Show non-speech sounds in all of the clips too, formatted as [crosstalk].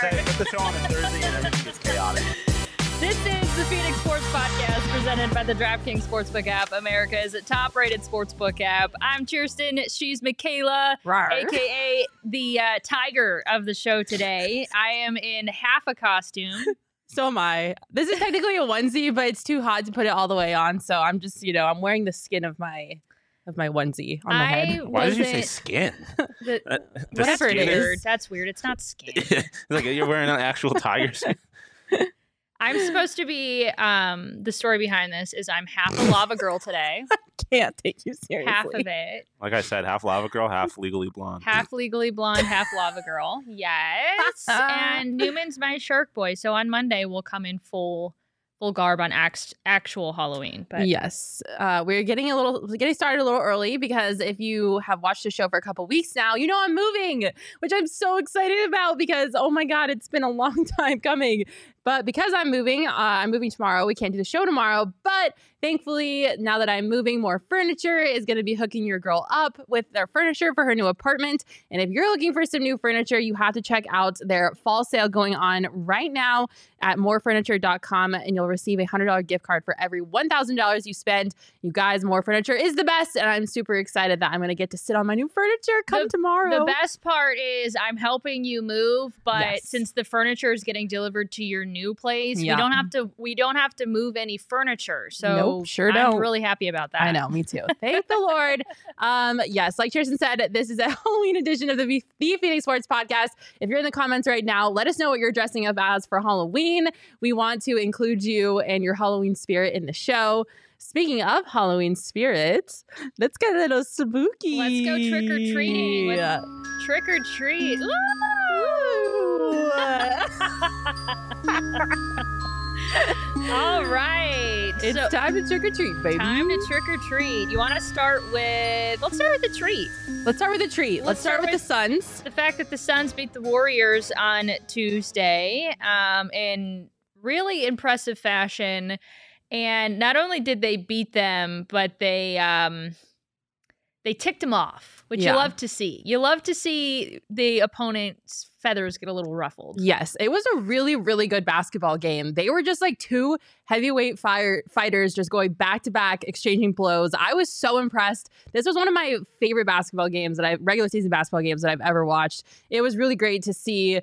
Show on a spooky start. Thursday. Put the show on a Thursday and everything gets chaotic. This is the Phoenix Sports Podcast presented by the DraftKings Sportsbook app, America's top-rated sportsbook app. I'm Chierstin. She's Makayla, Rawr. aka the uh, tiger of the show today. I am in half a costume. [laughs] So am I. This is technically a onesie, but it's too hot to put it all the way on. So I'm just, you know, I'm wearing the skin of my of my onesie on my I head. Why did you say skin? [laughs] the- Uh, the Whatever it skin is. weird. That's weird. It's not skin. [laughs] It's like you're wearing an actual tiger [laughs] skin. I'm supposed to be. Um, the story behind this is I'm half a lava girl today. I Can't take you seriously. half of it, Like I said, half lava girl, half legally blonde. half legally blonde, half lava girl. Yes, and Newman's my shark boy. So on Monday we'll come in full, full garb on act, actual Halloween. But yes, uh, we're getting a little getting started a little early because if you have watched the show for a couple weeks now, you know I'm moving, which I'm so excited about because oh my god, it's been a [laughs] long time coming. But because I'm moving, uh, I'm moving tomorrow. We can't do the show tomorrow, but thankfully, now that I'm moving, more furniture is going to be hooking your girl up with their furniture for her new apartment. And if you're looking for some new furniture, you have to check out their fall sale going on right now at morefurniture.com and you'll receive a $100 gift card for every $1,000 you spend. You guys, More Furniture is the best. And I'm super excited that I'm going to get to sit on my new furniture come tomorrow. The best part is I'm helping you move, but Yes. since the furniture is getting delivered to your new place, Yeah. we don't have to we don't have to move any furniture. So Nope, sure I'm really happy about that. I know, me too. [laughs] Thank the Lord. Um, yes, like Chierstin said, this is a [laughs] Halloween edition of the, V- the Phoenix Sports Podcast. If you're in the comments right now, let us know what you're dressing up as for Halloween. We want to include you and your Halloween spirit in the show. Speaking of Halloween spirits, let's get a little spooky. Let's go trick-or-treating. Let's- Trick or treat. Ooh. All right. it's so time to trick or treat, baby. time to trick or treat. You want to start with let's start with the treat. Let's start with the treat. Let's, Let's start, start with, the Suns. The fact that the Suns beat the Warriors on Tuesday um, in really impressive fashion. And not only did they beat them, but they um, they ticked them off, which Yeah. you love to see. You love to see the opponent's feathers get a little ruffled. Yes, it was a really, really good basketball game. They were just like two heavyweight fire fighters just going back to back, exchanging blows. I was so impressed. This was one of my favorite basketball games that I regular season basketball games that I've ever watched. It was really great to see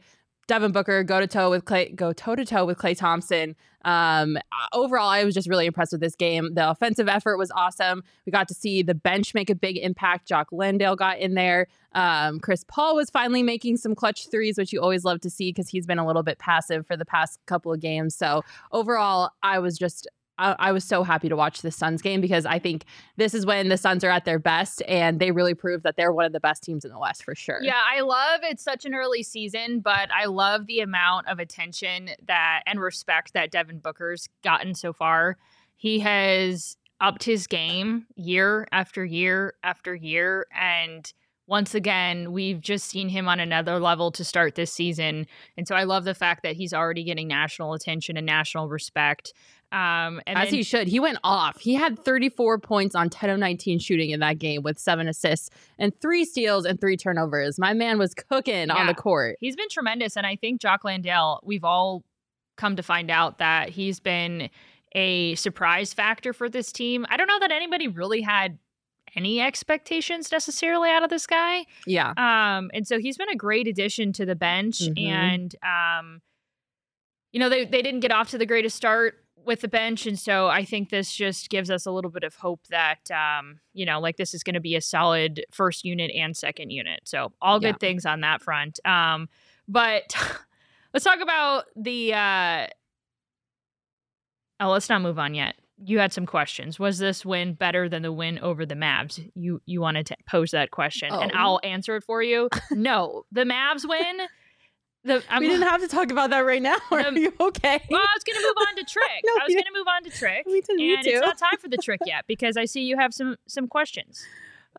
Devin Booker go to toe with Klay, go toe to toe with Klay Thompson. Um, overall, I was just really impressed with this game. The offensive effort was awesome. We got to see the bench make a big impact. Jock Landale got in there. Um, Chris Paul was finally making some clutch threes, which you always love to see because he's been a little bit passive for the past couple of games. So overall, I was just I, I was so happy to watch the Suns game because I think this is when the Suns are at their best and they really prove that they're one of the best teams in the West for sure. Yeah, I love it's such an early season, but I love the amount of attention that and respect that Devin Booker's gotten so far. He has upped his game year after year after year and once again, we've just seen him on another level to start this season. And so I love the fact that he's already getting national attention and national respect. Um, and As then, he should. He went off. He had 34 points on 10 of 19 shooting in that game with seven assists and three steals and three turnovers. My man was cooking on the court. he's been tremendous, and I think Jock Landale. We've all come to find out that he's been a surprise factor for this team. I don't know that anybody really had any expectations necessarily out of this guy. Yeah. Um, and so he's been a great addition to the bench. Mhm. And um, you know, they they didn't get off to the greatest start with the bench, and so I think this just gives us a little bit of hope that um, you know, like this is going to be a solid first unit and second unit. So all good Yeah. things on that front. Um, but [laughs] let's talk about the. Uh, oh, let's not move on yet. You had some questions. Was this win better than the win over the Mavs? You you wanted to pose that question, and Oh. I'll answer it for you. no, the Mavs win. The I'm, we didn't have to talk about that right now. [laughs] Are Um, you okay? well, I was going to [laughs] move on to Trick. No, I was going to move on to Trick, we didn't need and it's not time for the Trick yet [laughs] because I see you have some some questions.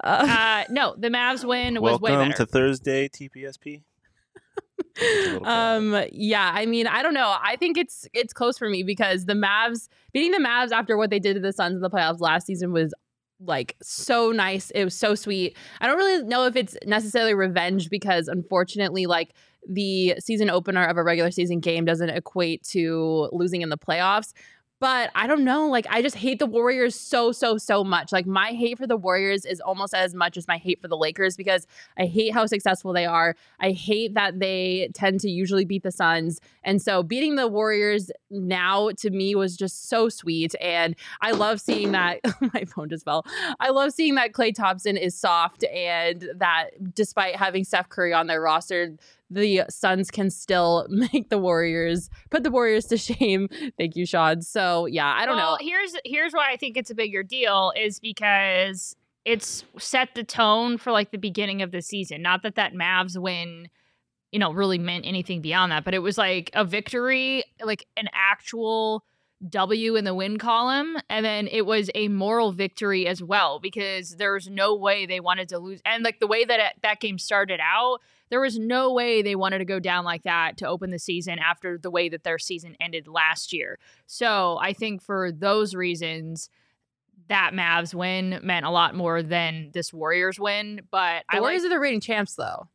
Uh, Uh, no, the Mavs win was way better. Welcome to Thursday TPSP. um yeah i mean i don't know i think it's it's close for me because the mavs beating the mavs after what they did to the suns in the playoffs last season was like so nice it was so sweet i don't really know if it's necessarily revenge because unfortunately like the season opener of a regular season game doesn't equate to losing in the playoffs but I don't know. Like, I just hate the Warriors so, so, so much. Like, my hate for the Warriors is almost as much as my hate for the Lakers because I hate how successful they are. I hate that they tend to usually beat the Suns. And so beating the Warriors now to me was just so sweet. And I love seeing that [laughs] my phone just fell. I love seeing that Klay Thompson is soft and that despite having Steph Curry on their roster, the Suns can still [laughs] make the Warriors put the Warriors to shame. Thank you, Sean. So yeah, I don't well, know. Here's here's why I think it's a bigger deal is because it's set the tone for like the beginning of the season. Not that that Mavs win, you know, really meant anything beyond that, but it was like a victory, like an actual W in the win column, and then it was a moral victory as well because there's no way they wanted to lose. And like the way that it, that game started out, there was no way they wanted to go down like that to open the season after the way that their season ended last year. So I think for those reasons, that Mavs win meant a lot more than this Warriors win. But The I Warriors like, are the reigning champs, though.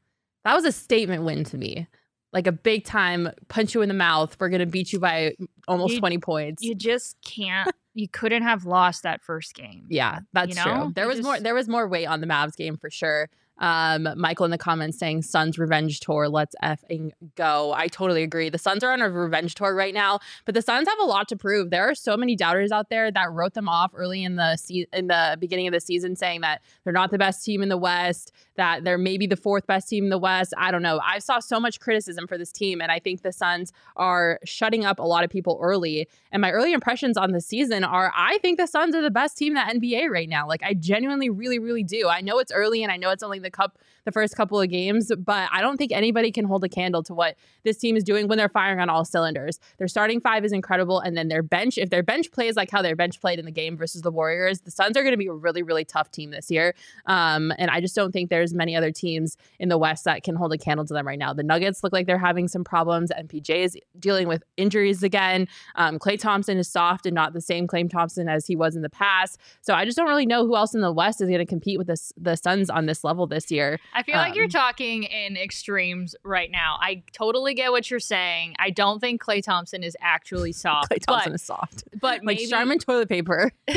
That was a statement win to me. Like a big time punch you in the mouth. We're gonna beat you by almost You- twenty points. you just [laughs] can't. You couldn't have lost that first game. yeah, that's know? true. There You was more. There was more weight on the Mavs game for sure. Um, Michael in the comments saying Suns revenge tour. Let's effing go. I totally agree. The Suns are on a revenge tour right now, but the Suns have a lot to prove. There are so many doubters out there that wrote them off early in the se- in the beginning of the season, saying that they're not the best team in the West, that they're maybe the fourth best team in the West. I don't know. I saw so much criticism for this team, and I think the Suns are shutting up a lot of people early. And my early impressions on the season are I think the Suns are the best team in the NBA right now. Like I genuinely really really do. I know it's early and I know it's only the cup the first couple of games, but I don't think anybody can hold a candle to what this team is doing when they're firing on all cylinders. Their starting five is incredible and then their bench if their bench plays like how their bench played in the game versus the Warriors, the Suns are going to be a really really tough team this year. Um, and I just don't think there's many other teams in the West that can hold a candle to them right now. The Nuggets look like they're having some problems. MPJ is dealing with injuries again. Um, Klay Thompson is soft and not the same Klay Thompson as he was in the past. So I just don't really know who else in the West is going to compete with this, the Suns on this level this year. I feel like you're Um, talking in extremes right now. I totally get what you're saying. I don't think Klay Thompson is actually [laughs] soft. Klay Thompson but, is soft, but like maybe, Charmin toilet paper. [laughs]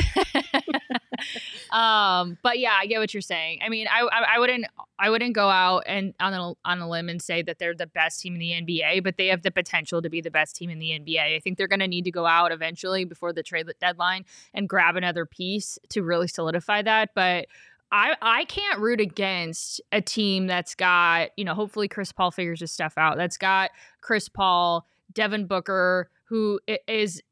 um, but yeah, I get what you're saying. I mean, I, I I wouldn't I wouldn't go out and on a on a limb and say that they're the best team in the NBA, but they have the potential to be the best team in the NBA. I think they're going to need to go out eventually before the trade deadline and grab another piece to really solidify that. But I I can't root against a team that's got you know hopefully Chris Paul figures his stuff out. That's got Chris Paul, Devin Booker, who is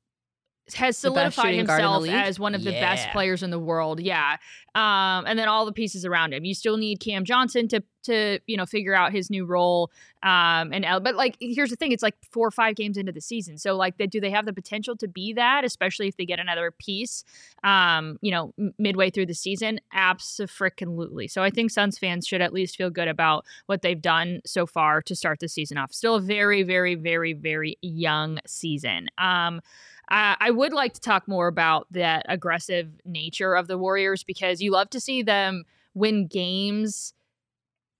has solidified shooting guard in the himself as one of the best players in the world. Yeah. Um, and then all the pieces around him. You still need Cam Johnson to to you know figure out his new role. Um, and but like here's the thing, it's like four or five games into the season, so like they, do they have the potential to be that, especially if they get another piece, um, you know, midway through the season? Absolutely. So I think Suns fans should at least feel good about what they've done so far to start the season off. Still a very, very, very, very young season. Um, Uh, I would like to talk more about that aggressive nature of the Warriors because you love to see them win games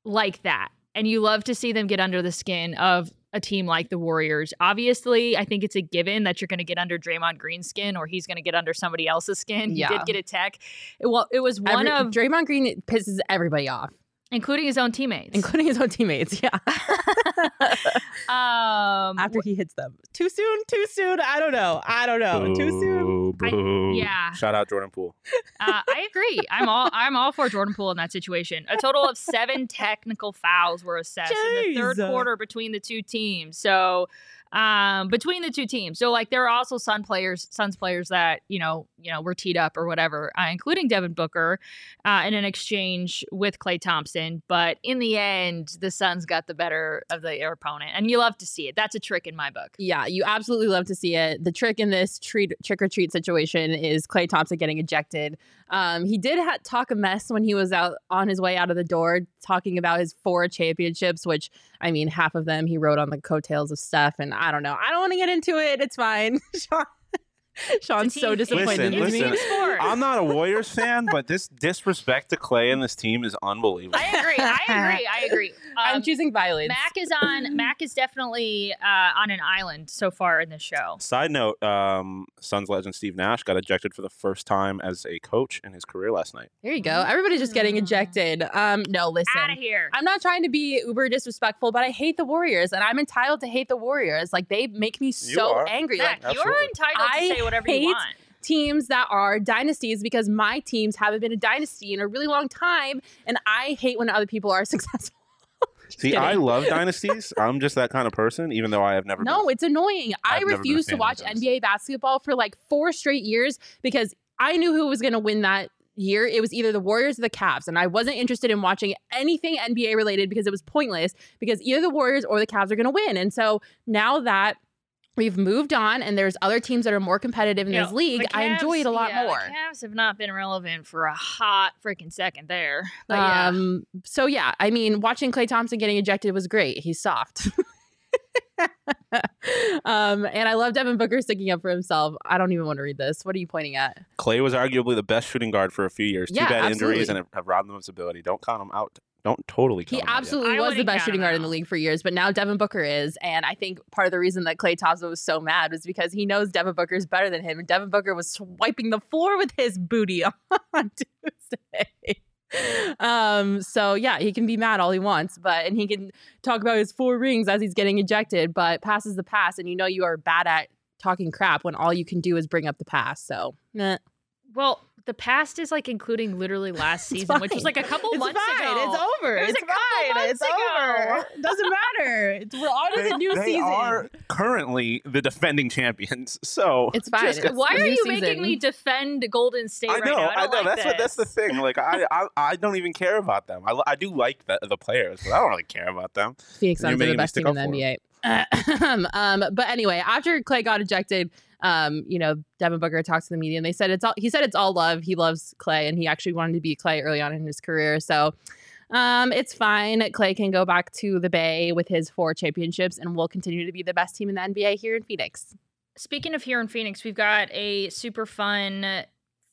like that. And you love to see them get under the skin of a team like the Warriors. Obviously, I think it's a given that you're going to get under Draymond Green's skin or he's going to get under somebody else's skin. Yeah. He did get a tech. Well, it was one Every- of, Draymond Green pisses everybody off, including his own teammates. including his own teammates. Yeah. [laughs] um, After he hits them. Too soon, too soon. I don't know. I don't know. Too soon. Boo, I- yeah. Shout out Jordan Poole. Uh, I agree. I'm all I'm all for Jordan Poole in that situation. A total of seven [laughs] technical fouls were assessed in the third quarter between the two teams. So um, between the two teams, so like there are also Sun players, Suns players that you know you know were teed up or whatever, uh, including Devin Booker, uh, in an exchange with Klay Thompson. But in the end, the Suns got the better of the opponent, and you love to see it. That's a trick in my book. Yeah, you absolutely love to see it. The trick in this treat, trick or treat situation is Klay Thompson getting ejected. Um, he did ha- talk a mess when he was out on his way out of the door, talking about his four championships, which I mean, half of them he wrote on the coattails of Steph. And I don't know. I don't want to get into it. It's fine. [laughs] Sean, Sean's so disappointed Listen, in me. listen. sport. I'm not a Warriors fan, but this disrespect to Klay and this team is unbelievable. I agree. I agree. I agree. I'm Um, choosing violence. Mac is on. Mac is definitely uh, on an island so far in this show. Side note: um, Suns legend Steve Nash got ejected for the first time as a coach in his career last night. there you go. Everybody's just getting Mm. ejected. Um, no, listen. Out of here. I'm not trying to be uber disrespectful, but I hate the Warriors, and I'm entitled to hate the Warriors. Like they make me so are. angry. Mac, Like you're Absolutely. entitled I to say whatever hate you want. teams that are dynasties because my teams haven't been a dynasty in a really long time, and I hate when other people are [laughs] successful. See, kidding. I [laughs] love dynasties. I'm just that kind of person, even though I have never. No, been. it's annoying. I I've a refused to watch. NBA basketball for like four straight years because I knew who was going to win that year. It was either the Warriors or the Cavs, and I wasn't interested in watching anything NBA related because it was pointless because either the Warriors or the Cavs are going to win. And so now that we've moved on and there's other teams that are more competitive in You this know, league, the I enjoy it a lot yeah, more. The Cavs have not been relevant for a hot freaking second there. But yeah. Um, so yeah, I mean, watching Klay Thompson getting ejected was great. He's soft. [laughs] um, and I love Devin Booker sticking up for himself. I don't even want to read this. What are you pointing at? Klay was arguably the best shooting guard for a few years. Yeah, Too bad absolutely. injuries and have- have robbed him of his ability. Don't count him out. Don't totally count He him absolutely was the best shooting guard in the league for years, but now Devin Booker is. And I think part of the reason that Klay Thompson was so mad was because he knows Devin Booker is better than him. And Devin Booker was swiping the floor with his booty [laughs] on Tuesday. Um, so yeah, he can be mad all he wants, but and he can talk about his four rings as he's getting ejected, but passes the pass, and you know you are bad at talking crap when all you can do is bring up the pass. So nah. well, the past is like including literally [laughs] last It's season, which was like a couple it's months fine. ago. It's over. It it's a fine. It's ago. over. It doesn't matter. It's, we're on to the new they season. are currently the defending champions. So It's fine. just- It's Why are new you making me defend Golden State I right know, now? I, I, don't know. like that's what that's the thing. Like I, I, I don't even care about them. I, I do like the, the players, but I don't really care about them. Phoenix You're Suns are the best team in the up for NBA. [clears throat] um, but anyway, after Klay got ejected, um, you know, Devin Booker talked to the media and they said it's all he said it's all love. He loves Klay and he actually wanted to be Klay early on in his career. So um, it's fine. Klay can go back to the Bay with his four championships and we'll continue to be the best team in the NBA here in Phoenix. Speaking of here in Phoenix, we've got a super fun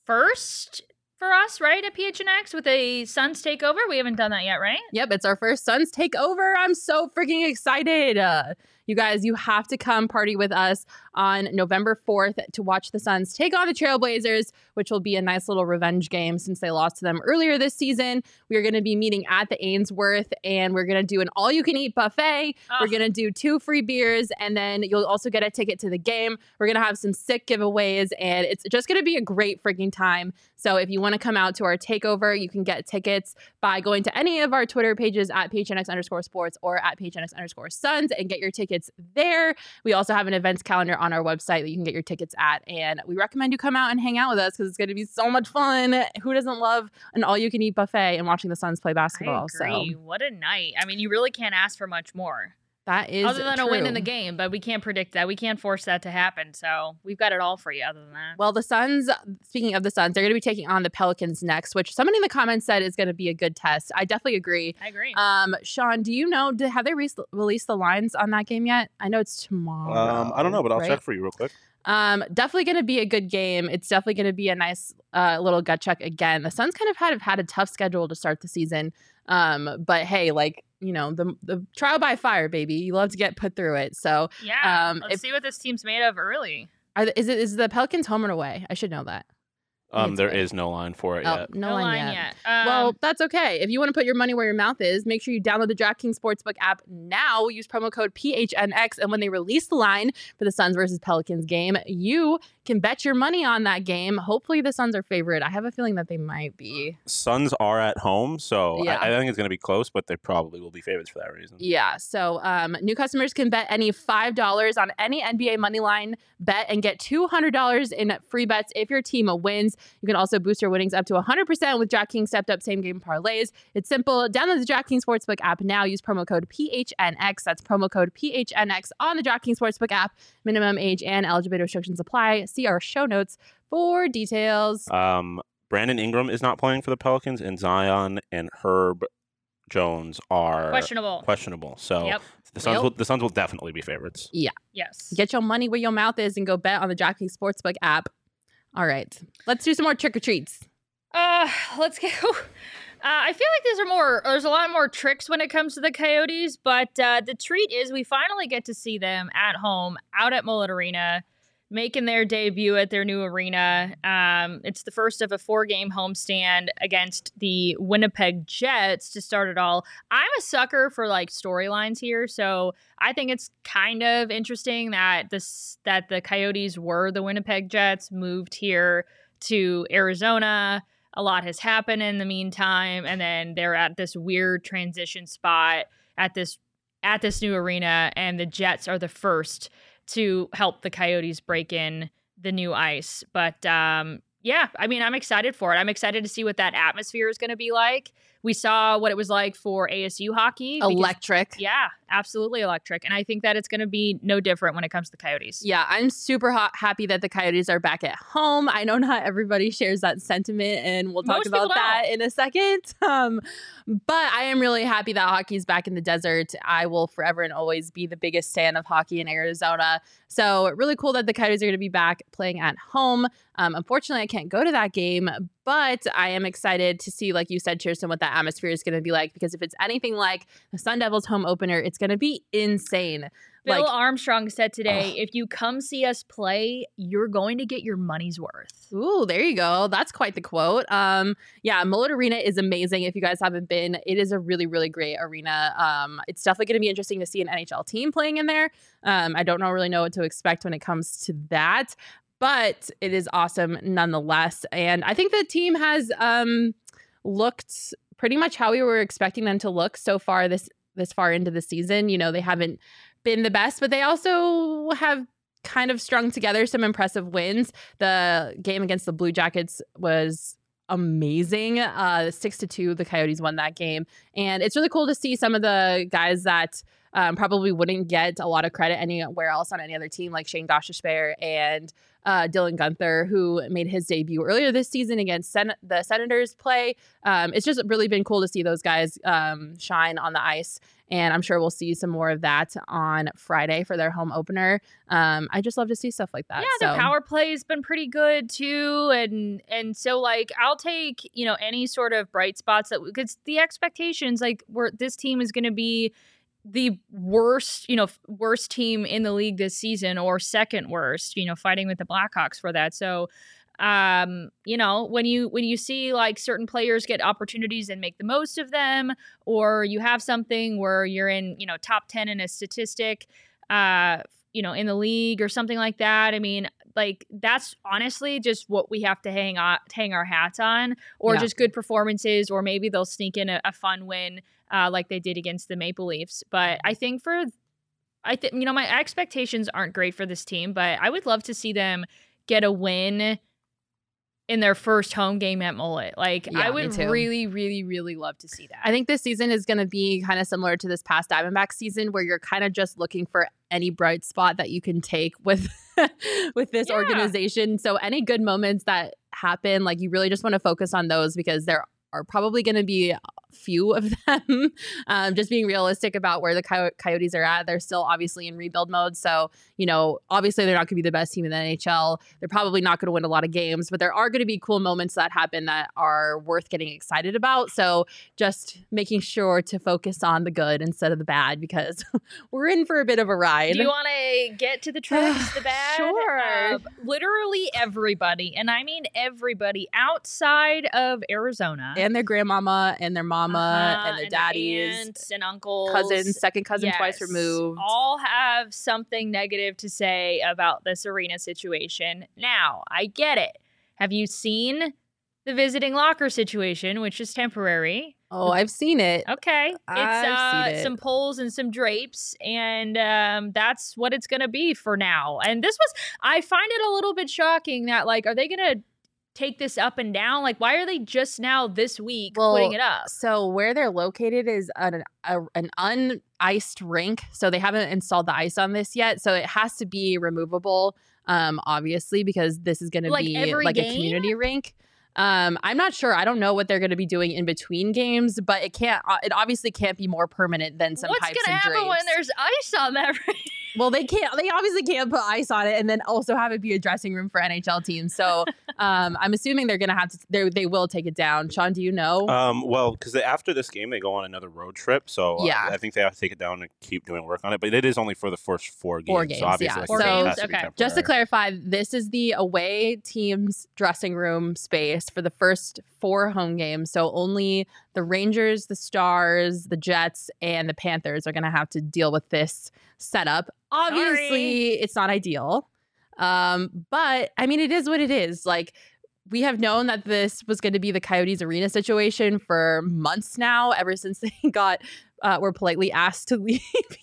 first for us, right? At PHNX with a Suns takeover. We haven't done that yet, right? Yep, it's our first Suns takeover. I'm so freaking excited. Uh, you guys, you have to come party with us on November 4th to watch the Suns take on the Trailblazers, which will be a nice little revenge game since they lost to them earlier this season. We are going to be meeting at the Ainsworth and we're going to do an all you can eat buffet. We're going to do two free beers and then you'll also get a ticket to the game. We're going to have some sick giveaways and it's just going to be a great freaking time. So if you want to come out to our takeover, you can get tickets by going to any of our Twitter pages at PHNX underscore sports or at PHNX underscore Suns and get your tickets there. We also have an events calendar on our website that you can get your tickets at. And we recommend you come out and hang out with us because it's going to be so much fun. Who doesn't love an all you can eat buffet and watching the Suns play basketball? So What a night. I mean, you really can't ask for much more. That is other than a win in the game, but we can't predict that. We can't force that to happen. So we've got it all for you other than that. Well, the Suns, speaking of the Suns, they're going to be taking on the Pelicans next, which somebody in the comments said is going to be a good test. I definitely agree. I agree. Um, Sean, do you know, did, have they re- released the lines on that game yet? I know it's tomorrow. Um, I don't know, but I'll right? check for you real quick. Um, definitely going to be a good game. It's definitely going to be a nice uh, little gut check again. The Suns kind of had have had a tough schedule to start the season, um, but hey, like you know the the trial by fire, baby. You love to get put through it. So Yeah. Um, let's if- see what this team's made of early. are is it is the Pelicans home and away? I should know that. Um, It's there good. is no line for it Oh, yet. no, line, yet. Um, well, that's okay. If you want to put your money where your mouth is, make sure you download the DraftKings Sportsbook app now. Use promo code PHNX. And when they release the line for the Suns versus Pelicans game, you can bet your money on that game. Hopefully, the Suns are favorite. I have a feeling that they might be. Suns are at home, so Yeah. I, I think it's going to be close, but they probably will be favorites for that reason. Yeah. So um, new customers can bet any $5 on any NBA money line bet and get $200 in free bets if your team wins. You can also boost your winnings up to 100% with DraftKings stepped up same game parlays. It's simple. Download the DraftKings Sportsbook app now. Use promo code PHNX. That's promo code PHNX on the DraftKings Sportsbook app. Minimum age and eligibility restrictions apply. See our show notes for details. Um, Brandon Ingram is not playing for the Pelicans, and Zion and Herb Jones are questionable. questionable. So Yep. the Suns Well- will the Suns will definitely be favorites. Yeah. Yes. Get your money where your mouth is and go bet on the DraftKings Sportsbook app. All right. Let's do some more trick or treats. Uh, let's go. [laughs] Uh, I feel like there's a more, there's a lot more tricks when it comes to the Coyotes, but uh, the treat is we finally get to see them at home, out at Mullett Arena, making their debut at their new arena. Um, it's the first of a four-game homestand against the Winnipeg Jets to start it all. I'm a sucker for like storylines here, so I think it's kind of interesting that this that the Coyotes were the Winnipeg Jets, moved here to Arizona. A lot has happened in the meantime, and then they're at this weird transition spot at this at this new arena, and the Jets are the first to help the Coyotes break in the new ice. But um, yeah, I mean, I'm excited for it. I'm excited to see what that atmosphere is going to be like. We saw what it was like for ASU hockey. because- Electric. yeah, absolutely electric. And I think that it's going to be no different when it comes to the Coyotes. Yeah, I'm super ha- happy that the Coyotes are back at home. I know not everybody shares that sentiment, and we'll talk Most about that in a second. [laughs] Um, but I am really happy that hockey's back in the desert. I will forever and always be the biggest fan of hockey in Arizona. So, really cool that the Coyotes are going to be back playing at home. Um, unfortunately, I can't go to that game, but I am excited to see, like you said, Chierstin, what that atmosphere is going to be like. Because if it's anything like the Sun Devils home opener, it's going to be insane. Bill Like- Armstrong said today, if you come see us play, you're going to get your money's worth. Ooh, there you go. That's quite the quote. Um, yeah, Mullett Arena is amazing. If you guys haven't been, it is a really, really great arena. Um, it's definitely going to be interesting to see an NHL team playing in there. Um, I don't know really know what to expect when it comes to that, but it is awesome nonetheless. And I think the team has um, looked pretty much how we were expecting them to look so far this this far into the season. You know, they haven't been the best, but they also have kind of strung together some impressive wins. The game against the Blue Jackets was amazing. Uh, six to two, the Coyotes won that game, and it's really cool to see some of the guys that um, probably wouldn't get a lot of credit anywhere else on any other team, like Shane Gostisbehere and uh, Dylan Guenther, who made his debut earlier this season against Sen- the Senators. Play. Um, it's just really been cool to see those guys um, shine on the ice. And I'm sure we'll see some more of that on Friday for their home opener. Um, I just love to see stuff like that. yeah, so. the power play's been pretty good too, and and so like I'll take you know any sort of bright spots that because the expectations like we're this team is going to be the worst you know worst team in the league this season or second worst you know fighting with the Blackhawks for that so um you know when you when you see like certain players get opportunities and make the most of them or you have something where you're in you know top 10 in a statistic uh you know in the league or something like that i mean like that's honestly just what we have to hang on hang our hats on or Yeah. just good performances or maybe they'll sneak in a, a fun win uh like they did against the maple leafs but i think for i think you know my expectations aren't great for this team but i would love to see them get a win in their first home game at Mullett. Like Yeah, I would really, really, really love to see that. I think this season is going to be kind of similar to this past Diamondback season, where you're kind of just looking for any bright spot that you can take with [laughs] with this Yeah. organization. So any good moments that happen, like you really just want to focus on those because there are probably going to be few of [laughs] them. um, just being realistic about where the Coy- Coyotes are at, they're still obviously in rebuild mode. So, you know, obviously they're not going to be the best team in the NHL. They're probably not going to win a lot of games, but there are going to be cool moments that happen that are worth getting excited about. So, just making sure to focus on the good instead of the bad because [laughs] we're in for a bit of a ride. Do you want to get to the tracks, the [sighs] bad? Sure. Uh, literally everybody, and I mean everybody outside of Arizona and their grandmama and their mama Uh-huh, and their daddies, aunts and uncles, cousins, second cousin twice removed. All have something negative to say about this arena situation. Now, I get it. Have you seen the visiting locker situation, which is temporary? oh, I've seen it. Okay. It's uh, it. some poles and some drapes, and um, that's what it's going to be for now. And this was, I find it a little bit shocking that, like, are they going to take this up and down? Like, why are they just now this week Well, putting it up? So where they're located is an a, an uniced rink. So they haven't installed the ice on this yet. So it has to be removable, um, obviously, because this is going to Like be like a community rink. Um, I'm not sure. I don't know what they're going to be doing in between games, but it can't. uh, It obviously can't be more permanent than some What's pipes gonna happen drapes. when there's ice on that? [laughs] rink? Well, they can't. They obviously can't put ice on it and then also have it be a dressing room for NHL teams. So [laughs] um, I'm assuming they're going to have to. They they will take it down. Sean, do you know? Um, well, because after this game they go on another road trip, so uh, Yeah. I think they have to take it down and keep doing work on it. But it is only for the first four games. Four so games, obviously, yeah. like, Four it has games, to okay. Just to clarify, this is the away team's dressing room space for the first four home games. So only the Rangers, the Stars, the Jets, and the Panthers are going to have to deal with this setup. Obviously, it's not ideal. Um, but I mean, it is what it is. Like, we have known that this was going to be the Coyotes arena situation for months now, ever since [laughs] they got uh, were politely asked to [laughs] leave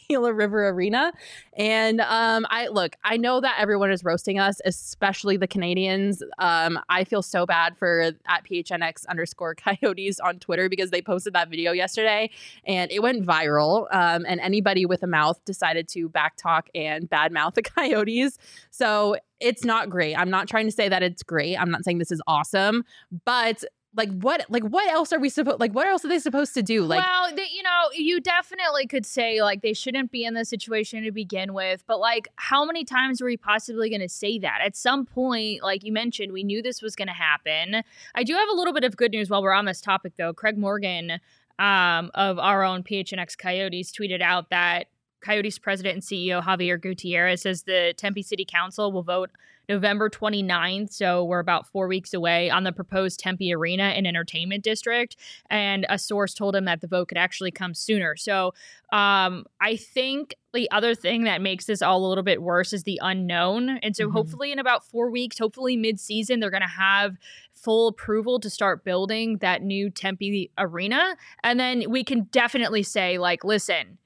Gila River Arena. And um, I look, I know that everyone is roasting us, especially the Canadians. Um, I feel so bad for at PHNX underscore [laughs] Coyotes on Twitter because they posted that video yesterday and it went viral. Um, and anybody with a mouth decided to backtalk and badmouth the [laughs] Coyotes. So it's not great. I'm not trying to say that it's great. I'm not saying this is awesome, but like what like what else are we supposed like what else are they supposed to do? Like well, you know, you definitely could say like they shouldn't be in this situation to begin with, but like how many times are we possibly going to say that? At some point, like you mentioned, we knew this was going to happen. I do have a little bit of good news while we're on this topic, though. Craig Morgan um, of our own PHNX Coyotes tweeted out that Coyotes president and CEO Javier Gutierrez says the Tempe City Council will vote November 29th. So we're about four weeks away on the proposed Tempe Arena and Entertainment District. And a source told him that the vote could actually come sooner. So um, I think the other thing that makes this all a little bit worse is the unknown. And so Mhm. hopefully in about four weeks, hopefully mid season, they're going to have full approval to start building that new Tempe Arena. And then we can definitely say, like, listen,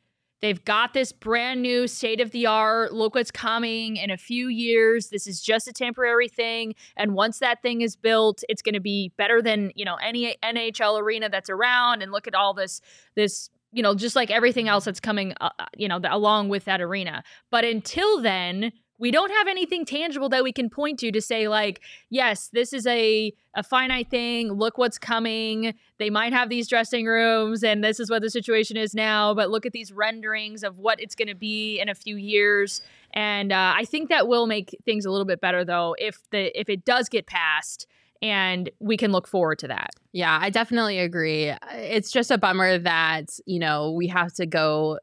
They've got this brand new state of the art. Look what's coming in a few years. This is just a temporary thing. And once that thing is built, it's going to be better than, you know, any NHL arena that's around. And look at all this, this, you know, just like everything else that's coming, uh, you know, along with that arena. But until then, we don't have anything tangible that we can point to to say like yes this is a a finite thing. Look what's coming. They might have these dressing rooms and this is what the situation is now but look at these renderings of what it's going to be in a few years. And uh, i think that will make things a little bit better though if the if it does get passed and we can look forward to that. Yeah, I definitely agree. It's just a bummer that, you know, we have to go uh,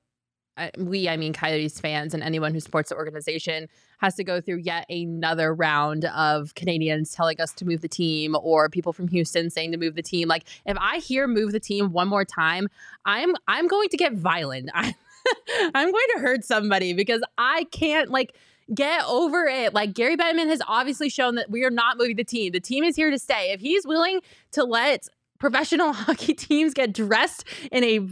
we, I mean, Coyotes fans and anyone who supports the organization has to go through yet another round of Canadians telling us to move the team or people from Houston saying to move the team. Like, if I hear move the team one more time, I'm I'm going to get violent. [laughs] I'm, I'm going to hurt somebody because I can't like get over it. Like Gary Bettman has obviously shown that we are not moving the team. The team is here to stay. If he's willing to let professional [laughs] hockey teams get dressed in a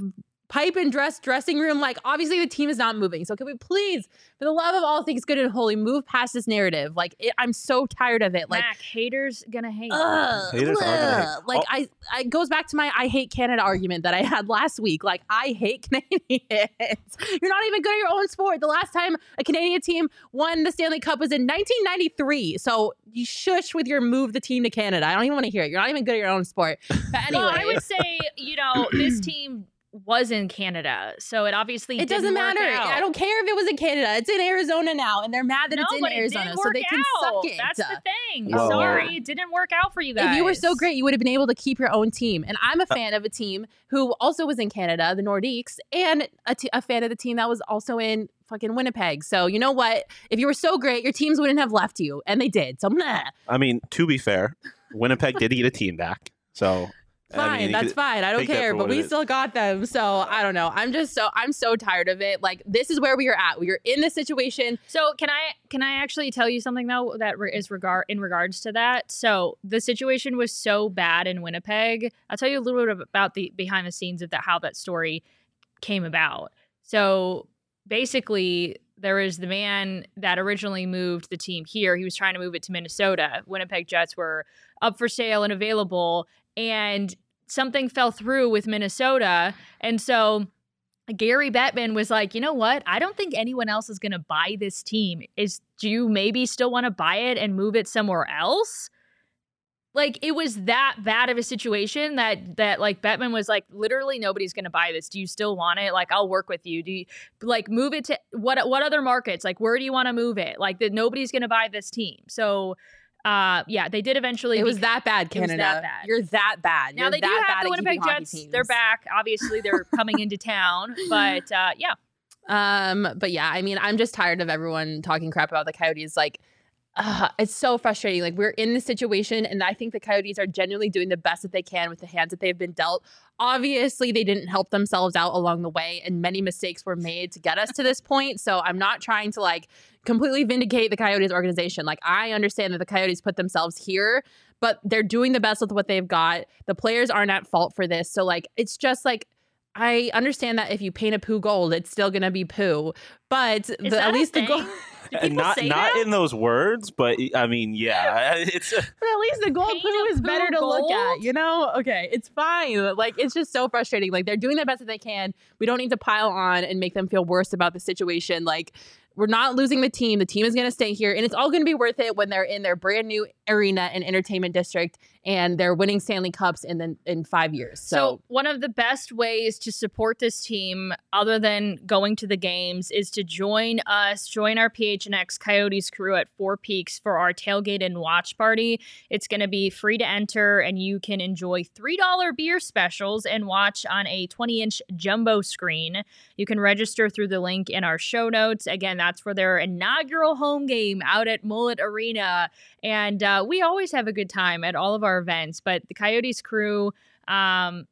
pipe and dress dressing room. Like, obviously, the team is not moving. So, can we please, for the love of all things good and holy, move past this narrative? Like, it, I'm so tired of it. Like, Mac, haters gonna hate. Ugh, Haters are gonna hate. Oh. Like Oh. I, I it goes back to my I hate Canada argument that I had last week. Like I hate [laughs] Canadians. You're not even good at your own sport. The last time a Canadian team won the Stanley Cup was in 1993. So you shush with your move the team to Canada. I don't even want to hear it. You're not even good at your own sport. But anyway, Well, I would say, you know, this [clears throat] team was in Canada, so it obviously it doesn't didn't work matter. out. I don't care if it was in Canada. It's in Arizona now, and they're mad that no, it's in it Arizona, so they can out. suck it. That's the thing. Well- Sorry, it didn't work out for you guys. If you were so great, you would have been able to keep your own team. And I'm a uh fan of a team who also was in Canada, the Nordiques, and a, t- a fan of the team that was also in fucking Winnipeg. So you know what? If you were so great, your teams wouldn't have left you, and they did. So meh. I mean, to be fair, Winnipeg did get a team back. So I fine, mean, that's fine. I don't care, but we is. still got them. So I don't know. I'm just so I'm so tired of it. Like this is where we are at. We are in this situation. So can I can I actually tell you something though that is regard in regards to that? So the situation was so bad in Winnipeg. I'll tell you a little bit about the behind the scenes of that how that story came about. So basically there was the man that originally moved the team here. He was trying to move it to Minnesota. Winnipeg Jets were up for sale and available and something fell through with Minnesota. And so Gary Bettman was like, you know what? I don't think anyone else is going to buy this team. Is do you maybe still want to buy it and move it somewhere else? Like it was that bad of a situation that that like Bettman was like, literally nobody's going to buy this. Do you still want it? Like I'll work with you. Do you like move it to what what other markets? Like where do you want to move it? Like that nobody's going to buy this team. So uh yeah, they did eventually. It was that bad, Canada. that bad. You're that bad. now You're they do have the Winnipeg Jets. They're back. Obviously, they're coming into town, [laughs] but uh, yeah, Um, but yeah, I mean, I'm just tired of everyone talking crap about the Coyotes. Like, uh, it's so frustrating. Like, we're in this situation, and I think the Coyotes are genuinely doing the best that they can with the hands that they've been dealt. Obviously, they didn't help themselves out along the way, and many mistakes were made to get us to this point. So, I'm not trying to like completely vindicate the Coyotes organization. Like, I understand that the Coyotes put themselves here, but they're doing the best with what they've got. The players aren't at fault for this. So, like, it's just like, I understand that if you paint a poo gold, it's still gonna be poo. But the, at least the gold, And not say not that? in those words, but I mean, yeah, it's but at least the gold Paint poo a is better poo to look at. You know? Okay, it's fine. Like it's just so frustrating. Like they're doing the best that they can. We don't need to pile on and make them feel worse about the situation. Like we're not losing the team. The team is going to stay here, and it's all going to be worth it when they're in their brand new arena and entertainment district, and they're winning Stanley Cups in the, in five years. So, So, one of the best ways to support this team, other than going to the games, is to join us, join our PHNX Coyotes crew at Four Peaks for our tailgate and watch party. It's going to be free to enter, and you can enjoy $3 beer specials and watch on a 20 inch jumbo screen. You can register through the link in our show notes. Again, that's for their inaugural home game out at Mullett Arena. And uh, we always have a good time at all of our events, but the Coyotes crew, um,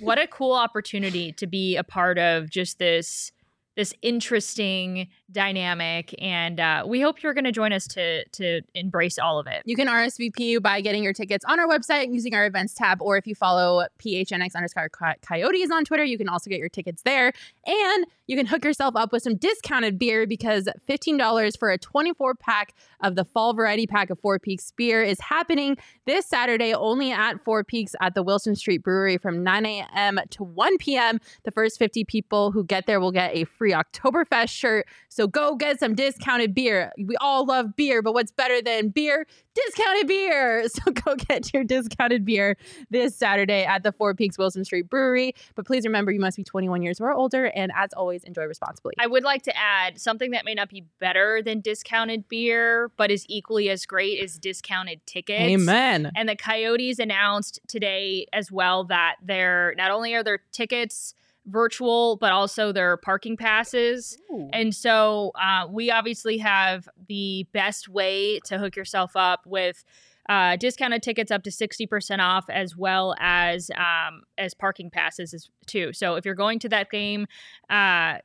what a cool opportunity to be a part of just this this interesting dynamic and uh, we hope you're going to join us to to embrace all of it You can RSVP by getting your tickets on our website using our events tab, or if you follow PHNX underscore coyotes on Twitter, you can also get your tickets there. And you can hook yourself up with some discounted beer because $15 for a 24 pack of the fall variety pack of Four Peaks beer is happening this Saturday only at Four Peaks at the Wilson Street Brewery from 9 a.m. to 1 p.m. The first 50 people who get there will get a free Oktoberfest shirt. So go get some discounted beer. We all love beer, but what's better than beer? Discounted beer. [laughs] So go get your discounted beer this Saturday at the Four Peaks Wilson Street Brewery. But please remember, you must be 21 years or older. And as always, enjoy responsibly. i would like to add something that may not be better than discounted beer but is equally as great is discounted tickets Amen. And the Coyotes announced today as well that they're not only are their tickets virtual, but also their parking passes. And so uh, we obviously have the best way to hook yourself up with uh, discounted tickets up to 60% off as well as um, as parking passes as, too. So if you're going to that game, uh,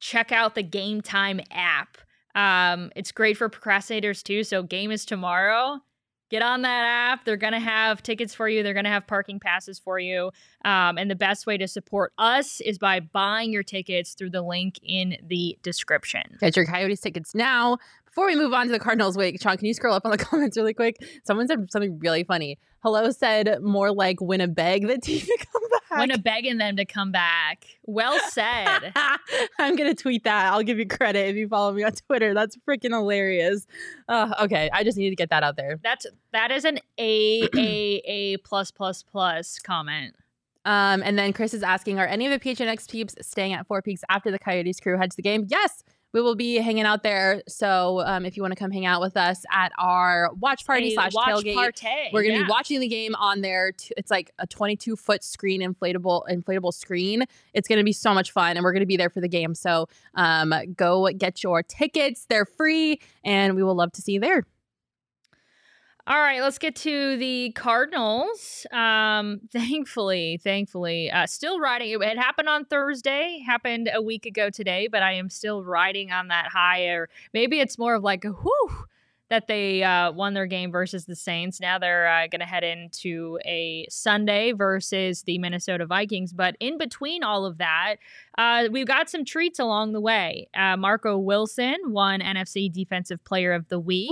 check out the Game Time app. Um, it's great for procrastinators too. So game is tomorrow. Get on that app. They're going to have tickets for you, they're going to have parking passes for you. Um, and the best way to support us is by buying your tickets through the link in the description. Get your Coyotes tickets now. Before we move on to the Cardinals, wait, Sean, can you scroll up on the [laughs] comments really quick? Someone said something really funny. Hello said more like Winnipeg that [laughs] team to come back. Winnipegging them to come back. Well said. [laughs] I'm gonna tweet that. I'll give you credit if you follow me on Twitter. That's freaking hilarious. Uh, okay, I just need to get that out there. That's that is an A A A plus plus plus comment. Um, and then Chris is asking, are any of the PHNX peeps staying at Four Peaks after the Coyotes crew heads the game? Yes, we will be hanging out there. So um, if you want to come hang out with us at our watch party slash tailgate, partay, we're gonna yeah. be watching the game on there. T- It's like a 22 foot screen, inflatable, inflatable screen. It's gonna be so much fun, and we're gonna be there for the game. So um, go get your tickets; they're free, and we will love to see you there. All right, let's get to the Cardinals. Um, [laughs] thankfully, thankfully, uh, still riding. It had happened on Thursday, happened a week ago today, but I am still riding on that high. Or maybe it's more of like a whew that they uh, won their game versus the Saints. Now they're uh, going to head into a Sunday versus the Minnesota Vikings. But in between all of that, uh, we've got some treats along the way. Uh, Marco Wilson won NFC Defensive Player of the Week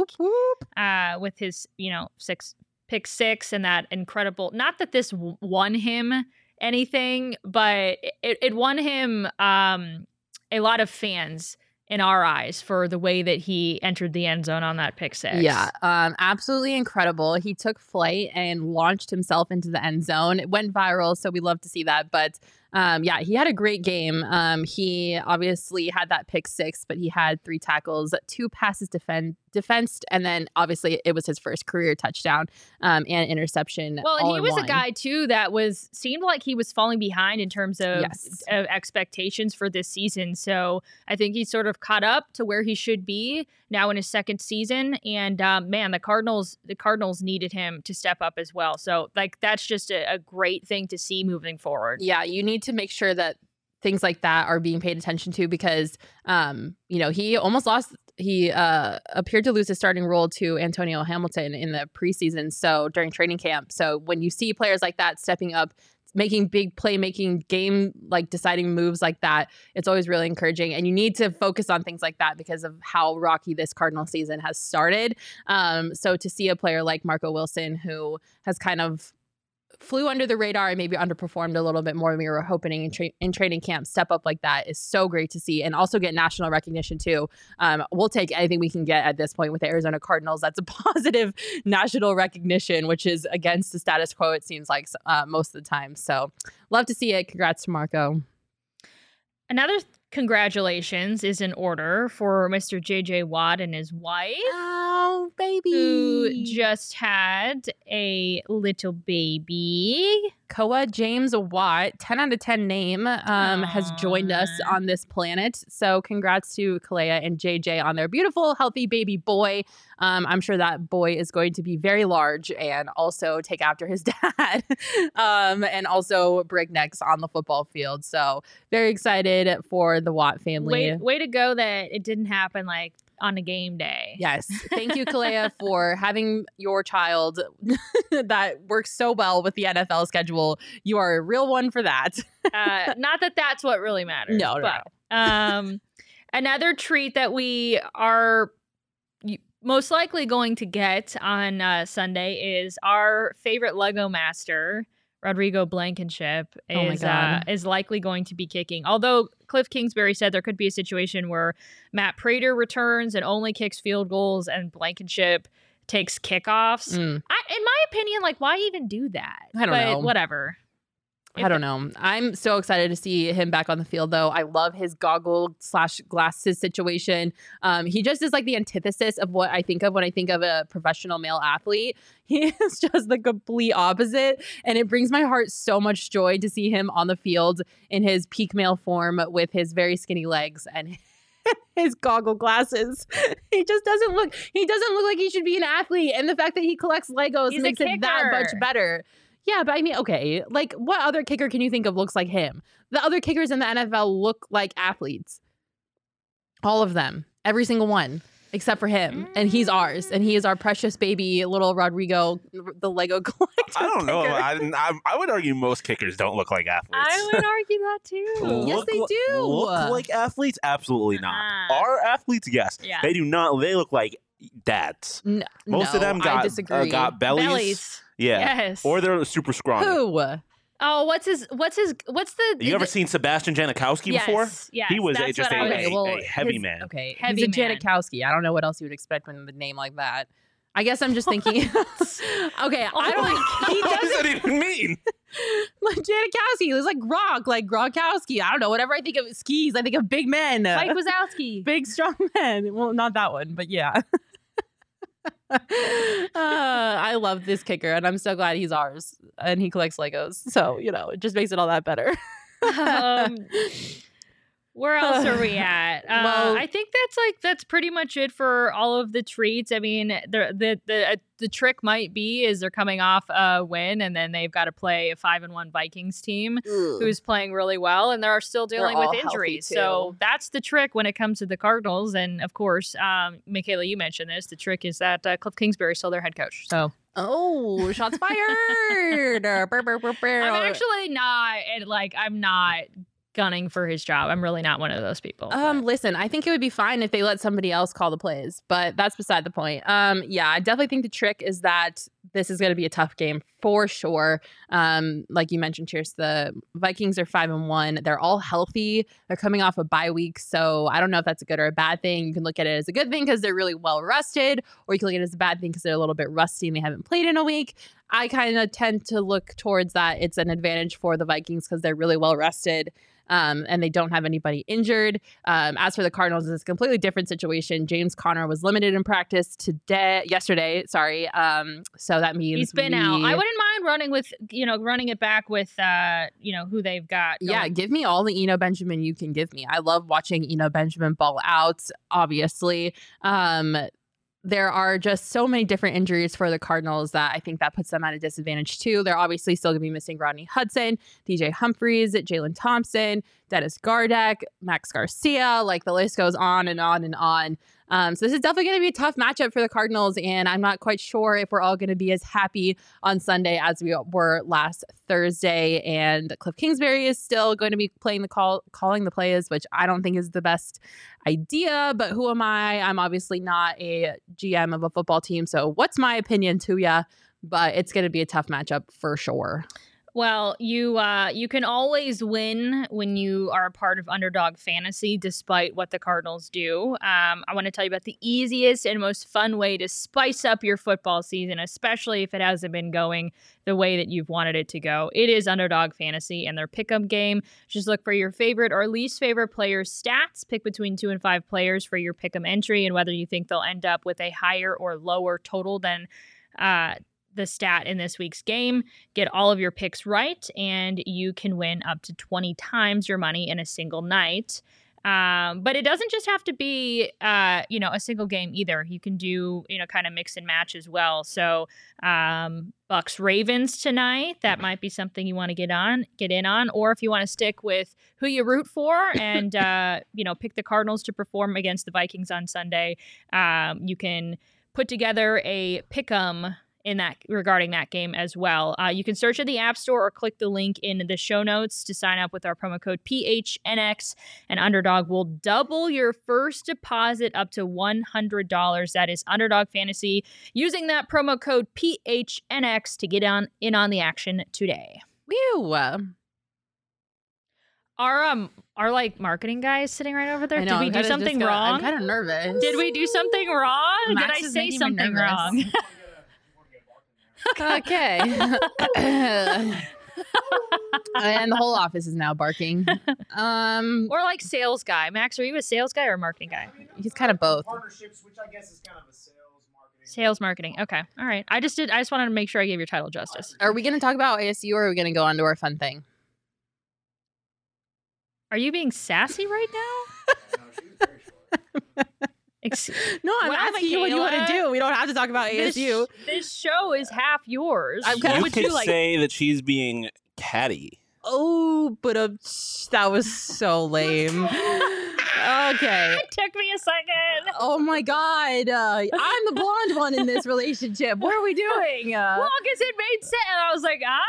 uh, with his, you know, six pick six and that incredible. Not that this won him anything, but it, it won him um, a lot of fans in our eyes for the way that he entered the end zone on that pick six. Yeah, um, absolutely incredible. He took flight and launched himself into the end zone. It went viral, so we love to see that. But um, yeah, he had a great game. Um, he obviously had that pick six, but he had three tackles, two passes defend defensed, and then obviously it was his first career touchdown um, and interception. Well, and he was one. a guy too that was seemed like he was falling behind in terms of, Yes. of expectations for this season. So I think he's sort of caught up to where he should be now in his second season. And um, man, the Cardinals the Cardinals needed him to step up as well. So like that's just a, a great thing to see moving forward. Yeah, you need to make sure that things like that are being paid attention to because um you know he almost lost he uh appeared to lose his starting role to Antonio Hamilton in the preseason so during training camp. So when you see players like that stepping up making big playmaking game like deciding moves like that it's always really encouraging and you need to focus on things like that because of how rocky this cardinal season has started. Um so to see a player like Marco Wilson who has kind of flew under the radar and maybe underperformed a little bit more than we were hoping in, tra- in training camp. Step up like that is so great to see and also get national recognition too. Um, we'll take anything we can get at this point with the arizona cardinals. That's a [laughs] positive national recognition which is against the status quo it seems like uh, most of the time. So love to see it. Congrats to marco. Another th- congratulations is in order for Mr. JJ Watt and his wife. oh baby Who just had a little baby. Koa James Watt, 10 out of 10 name, um, has joined us on this planet. So congrats to Kealia and JJ on their beautiful, healthy baby boy. Um, I'm sure that boy is going to be very large and also take after his [laughs] dad um, and also break necks on the football field. So very excited for the Watt family. Way, way to go that it didn't happen like on a game day. Yes. [laughs] Thank you, Kealia, for having your child [laughs] that works so well with the NFL schedule. You are a real one for that. [laughs] Uh, not that that's what really matters. No, no, but, um, another treat that we are most likely going to get on uh, Sunday is our favorite Lego master. Rodrigo Blankenship Oh is uh, is likely going to be kicking. Although Cliff Kingsbury said there could be a situation where Matt Prater returns and only kicks field goals, and Blankenship takes kickoffs. Mm. I, in my opinion, like why even do that? I don't but know. Whatever. I don't know. I'm so excited to see him back on the field, though. I love his goggle slash glasses situation. Um, he just is like the antithesis of what I think of when I think of a professional male athlete. [laughs] He is just the complete opposite, and it brings my heart so much joy to see him on the field in his peak male form with his very skinny legs and. [laughs] His goggle glasses. [laughs] He just doesn't look. He doesn't look like he should be an athlete, and the fact that he collects Legos He's makes it that much better. Yeah, but I mean, okay, like what other kicker can you think of looks like him? The other kickers in the NFL look like athletes. All of them, every single one. except for him, and he's ours, and he is our precious baby little Rodrigo, [laughs] the Lego [laughs] collector. I don't know. I, I, I would argue most kickers don't look like athletes. I would argue that too. [laughs] Yes, Look they do. Look like athletes? Absolutely not. Uh-uh. Are athletes? Yes. Yeah. They do not. They look like dads. N- Most of no, them I got uh, got bellies. Bellies. Yeah. Yes. Or they're super scrawny. Who? oh, what's his? What's his? What's the? You ever the- seen Sebastian Janikowski yes, before? Yes, He was a- just a- I was- a- Okay, well, a heavy his- man. Okay, Heavy he's a man. Janikowski. I don't know what else you would expect from the name like that. I guess I'm just thinking. [laughs] okay, oh I Oh don't. He [laughs] what does doesn't that even mean? [laughs] like Janikowski. He was like Gronk, like Gronkowski. I don't know. Whatever I think of skis, I think of big men, Mike Wazowski. big strong men. Well, not that one, but yeah. [laughs] uh, I love this kicker, and I'm so glad he's ours, and he collects Legos. So you know, it just makes it all that better. um, [laughs] where [laughs] else are we at? Uh, Well- I think that's like that's pretty much it for all of the treats. I mean, the the the uh, the trick might be is they're coming off a win and then they've got to play a five and one Vikings team who's playing really well and they're still dealing all with injuries. So that's the trick when it comes to the Cardinals. And of course, um, Makayla, you mentioned this. The trick is that uh, Cliff Kingsbury is still their head coach. So Oh, shots [laughs] fired! Brr, brr, brr. I'm actually not and like I'm not gunning for his job. I'm really not one of those people. Um, listen, I think it would be fine if they let somebody else call the plays, but that's beside the point. Um, yeah, I definitely think the trick is that this is going to be a tough game for sure. Um, like you mentioned, Cheers, the Vikings are five and one. They're all healthy. They're coming off a bye week, so I don't know if that's a good or a bad thing. You can look at it as a good thing because they're really well rested, or you can look at it as a bad thing because they're a little bit rusty and they haven't played in a week. I kind of tend to look towards that. It's an advantage for the Vikings because they're really well rested um, and they don't have anybody injured. Um, as for the Cardinals, it's a completely different situation. James Conner was limited in practice today, yesterday. Sorry, um, so that means He's been out. I wouldn't mind running with you know running it back with uh you know who they've got. Yeah, give me all the Eno Benjamin you can give me. I love watching Eno Benjamin ball out, obviously. Um, there are just so many different injuries for the Cardinals that I think that puts them at a disadvantage too. They're obviously still going to be missing Rodney Hudson, DJ Humphries, Jalen Thompson, Dennis Gardeck, Max Garcia. Like the list goes on and on and on. Um, so this is definitely going to be a tough matchup for the Cardinals, and I'm not quite sure if we're all going to be as happy on Sunday as we were last Thursday. And Cliff Kingsbury is still going to be playing the call, calling the plays, which I don't think is the best idea. But who am I? I'm obviously not a GM of a football team, so what's my opinion to ya? But it's going to be a tough matchup for sure. Well, you uh, you can always win when you are a part of underdog fantasy, despite what the Cardinals do. Um, I want to tell you about the easiest and most fun way to spice up your football season, especially if it hasn't been going the way that you've wanted it to go. It is underdog fantasy and their pickup game. Just look for your favorite or least favorite players' stats. Pick between two and five players for your pick'em entry, and whether you think they'll end up with a higher or lower total than. Uh, the stat in this week's game. Get all of your picks right, and you can win up to 20 times your money in a single night. Um, but it doesn't just have to be, uh, you know, a single game either. You can do, you know, kind of mix and match as well. So, um, Bucs Ravens tonight. That might be something you want to get on, get in on, or if you want to stick with who you root for and uh, you know pick the Cardinals to perform against the Vikings on Sunday. Um, you can put together a pick'em in that regarding that game as well. Uh, you can search in the App Store or click the link in the show notes to sign up with our promo code PHNX. And Underdog will double your first deposit up to $100. That is Underdog Fantasy using that promo code PHNX to get on in on the action today. Whew. Our um our like marketing guy is sitting right over there. Know, Did we I'm do something gonna- wrong? I'm kind of nervous. Did we do something wrong? Max Did I say something wrong? [laughs] Okay. [laughs] and the whole office is now barking. Um, or like sales guy. Max, are you a sales guy or a marketing guy? he's kind of both. partnerships, which I guess is kind of a sales marketing. Sales marketing. Okay. All right. I just did I just wanted to make sure I gave your title justice. Are we going to talk about ASU or are we going to go on to our fun thing? Are you being sassy right now? [laughs] [laughs] Ex- [laughs] No, I'm Wow, asking you what you want to do. We don't have to talk about this, ASU. this show is half yours. I'm kinda- you would could you like? say that she's being catty. Oh, but um, that was so lame. [laughs] Okay. It took me a second. Oh my god. Uh, I'm the blonde one in this relationship. What are we doing? Uh, [laughs] Well, because it made sense. And I was like, ah,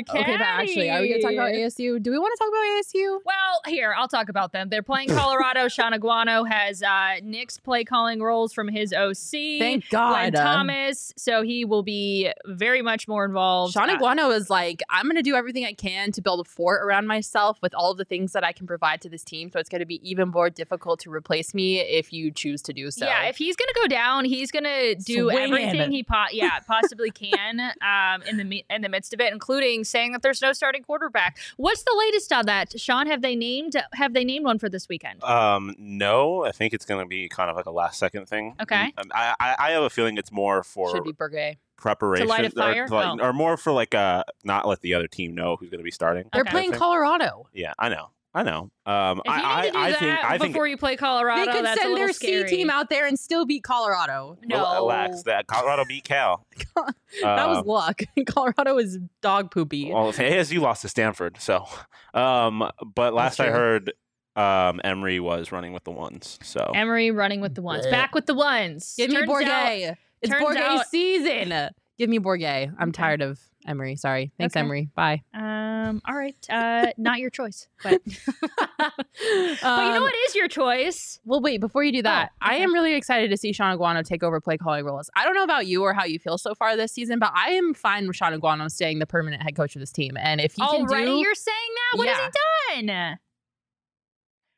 okay, but actually, are we going to talk about ASU? Do we want to talk about ASU? Well, here, I'll talk about them. They're playing Colorado. [laughs] Shaun Aguano has uh, Nick's play calling roles from his OC. Thank God. uh, Thomas. So he will be very much more involved. Shaun Uh, Aguano is like, I'm going to do everything I can to build a fort around myself with all of the things that I can provide to this team. So it's going to be even more difficult to replace me if you choose to do so. Yeah, if he's gonna go down, he's gonna do Swinging. everything he po- yeah possibly can [laughs] um, in the in the midst of it, including saying that there's no starting quarterback. What's the latest on that, Sean? Have they named have they named one for this weekend? Um, no, I think it's going to be kind of like a last second thing. Okay. Um, I, I, I have a feeling it's more for should be Bourguet. preparation, To light a fire? Or, to like- Oh. or more for like uh, not let the other team know who's going to be starting. They're Okay. playing Colorado. Yeah, I know, I know. Um, If you I, need to do I, I that think, I think before you play Colorado, they could that's send little their scary. C team out there and still beat Colorado. No, relax. That Colorado beat Cal. [laughs] that Uh, was luck. [laughs] Colorado is dog poopy. Well, ASU lost to Stanford, so. Um, but last I heard, um, Emery was running with the ones. So Emery running with the ones, Blech. back with the ones. Give me Bourguet. out- it's Bourguet out- season. Give me Bourguet. I'm Okay. tired of Emery. Sorry. Thanks, Okay. Emery. Bye. um, all right, uh, not your choice, but but [laughs] [laughs] but you know what is your choice? Well, wait, before you do that, Oh, I am really excited to see Shaun Aguano take over play calling roles. I don't know about you or how you feel so far this season, but I am fine with Shaun Aguano staying the permanent head coach of this team. And if he Already, can do you're saying that? What has he done?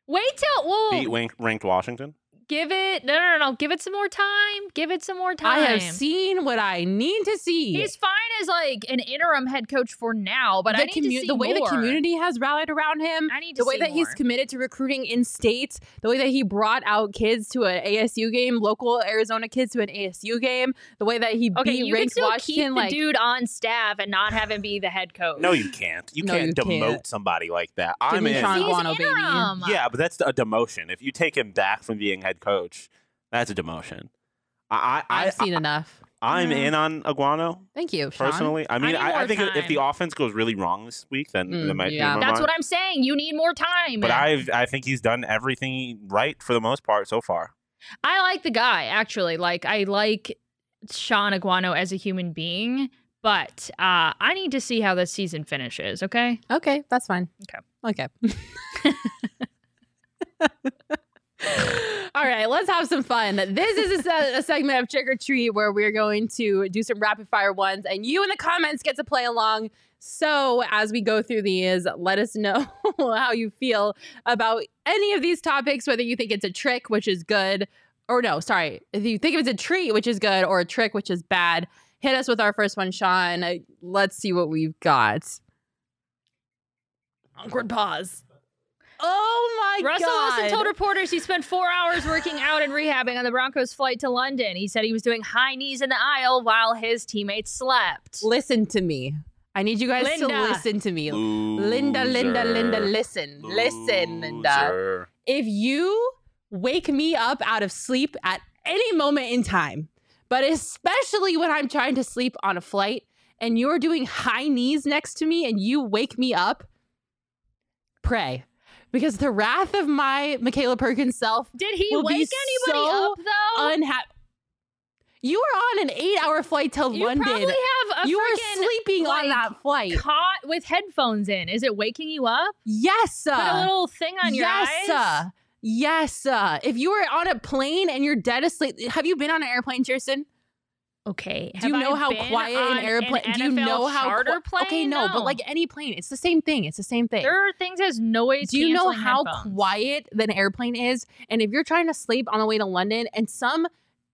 Wait till whoa, beat ranked, ranked Washington. Give it no, no, no, no, give it some more time. Give it some more time. I have seen what I need to see. He's fine as like an interim head coach for now, but the, I need commu- to see the way more. the community has rallied around him, I need to the way see that he's committed to recruiting in state, the way that he brought out kids to an ASU game, local Arizona kids to an ASU game, the way that he Okay, beat you can ranked still Washington. keep the like, dude on staff and not have him be the head coach. No, you can't. You No, can't you demote can't. somebody like that. Give I'm me in. Shaun He's Aguano, baby. interim. Yeah, but that's a demotion. If you take him back from being head coach, that's a demotion. I, I, I've I, seen enough. I'm Yeah. in on Aguano Thank you, Sean. personally. I mean, need I, I think if- if the offense goes really wrong this week, then Mm, that might yeah. change That's mind. what I'm saying. You need more time. But I I think he's done everything right for the most part so far. I like the guy actually. Like I like Shaun Aguano as a human being, but uh, I need to see how this season finishes. Okay. Okay, that's fine. Okay. Okay. [laughs] [laughs] All right, let's have some fun. This is a, a segment of Trick or Treat where we're going to do some rapid fire ones, and you in the comments get to play along. So, as we go through these, let us know [laughs] how you feel about any of these topics, whether you think it's a trick, which is good, or no, sorry, if you think it's a treat, which is good, or a trick, which is bad. Hit us with our first one, Sean. Let's see what we've got. Awkward pause. Oh my God. Russell god. Wilson told reporters he spent four hours working out and rehabbing on the Broncos' flight to London. He said he was doing high knees in the aisle while his teammates slept. Listen to me. I need you guys Linda. to listen to me. Linda, Linda, Linda, Loser. listen. Listen, Linda. If you wake me up out of sleep at any moment in time, but especially when I'm trying to sleep on a flight and you're doing high knees next to me and you wake me up, pray. Because the wrath of my Makayla Perkins self Did he wake anybody so up though? unhappy. You were on an eight hour flight to you London. probably have a you were sleeping on that flight. caught with headphones in. Is it waking you up? Yes. Put a uh, little thing on your yes. eyes. uh, yes. uh, if you were on a plane and you're dead asleep, have you been on an airplane, Chierstin? Okay. Do you know I how quiet an airplane? An do you know how charter qui- plane? Okay, no, but like any plane, it's the same thing. It's the same thing. there are things as noise. do you know how headphones. quiet an airplane is? And if you're trying to sleep on the way to London and some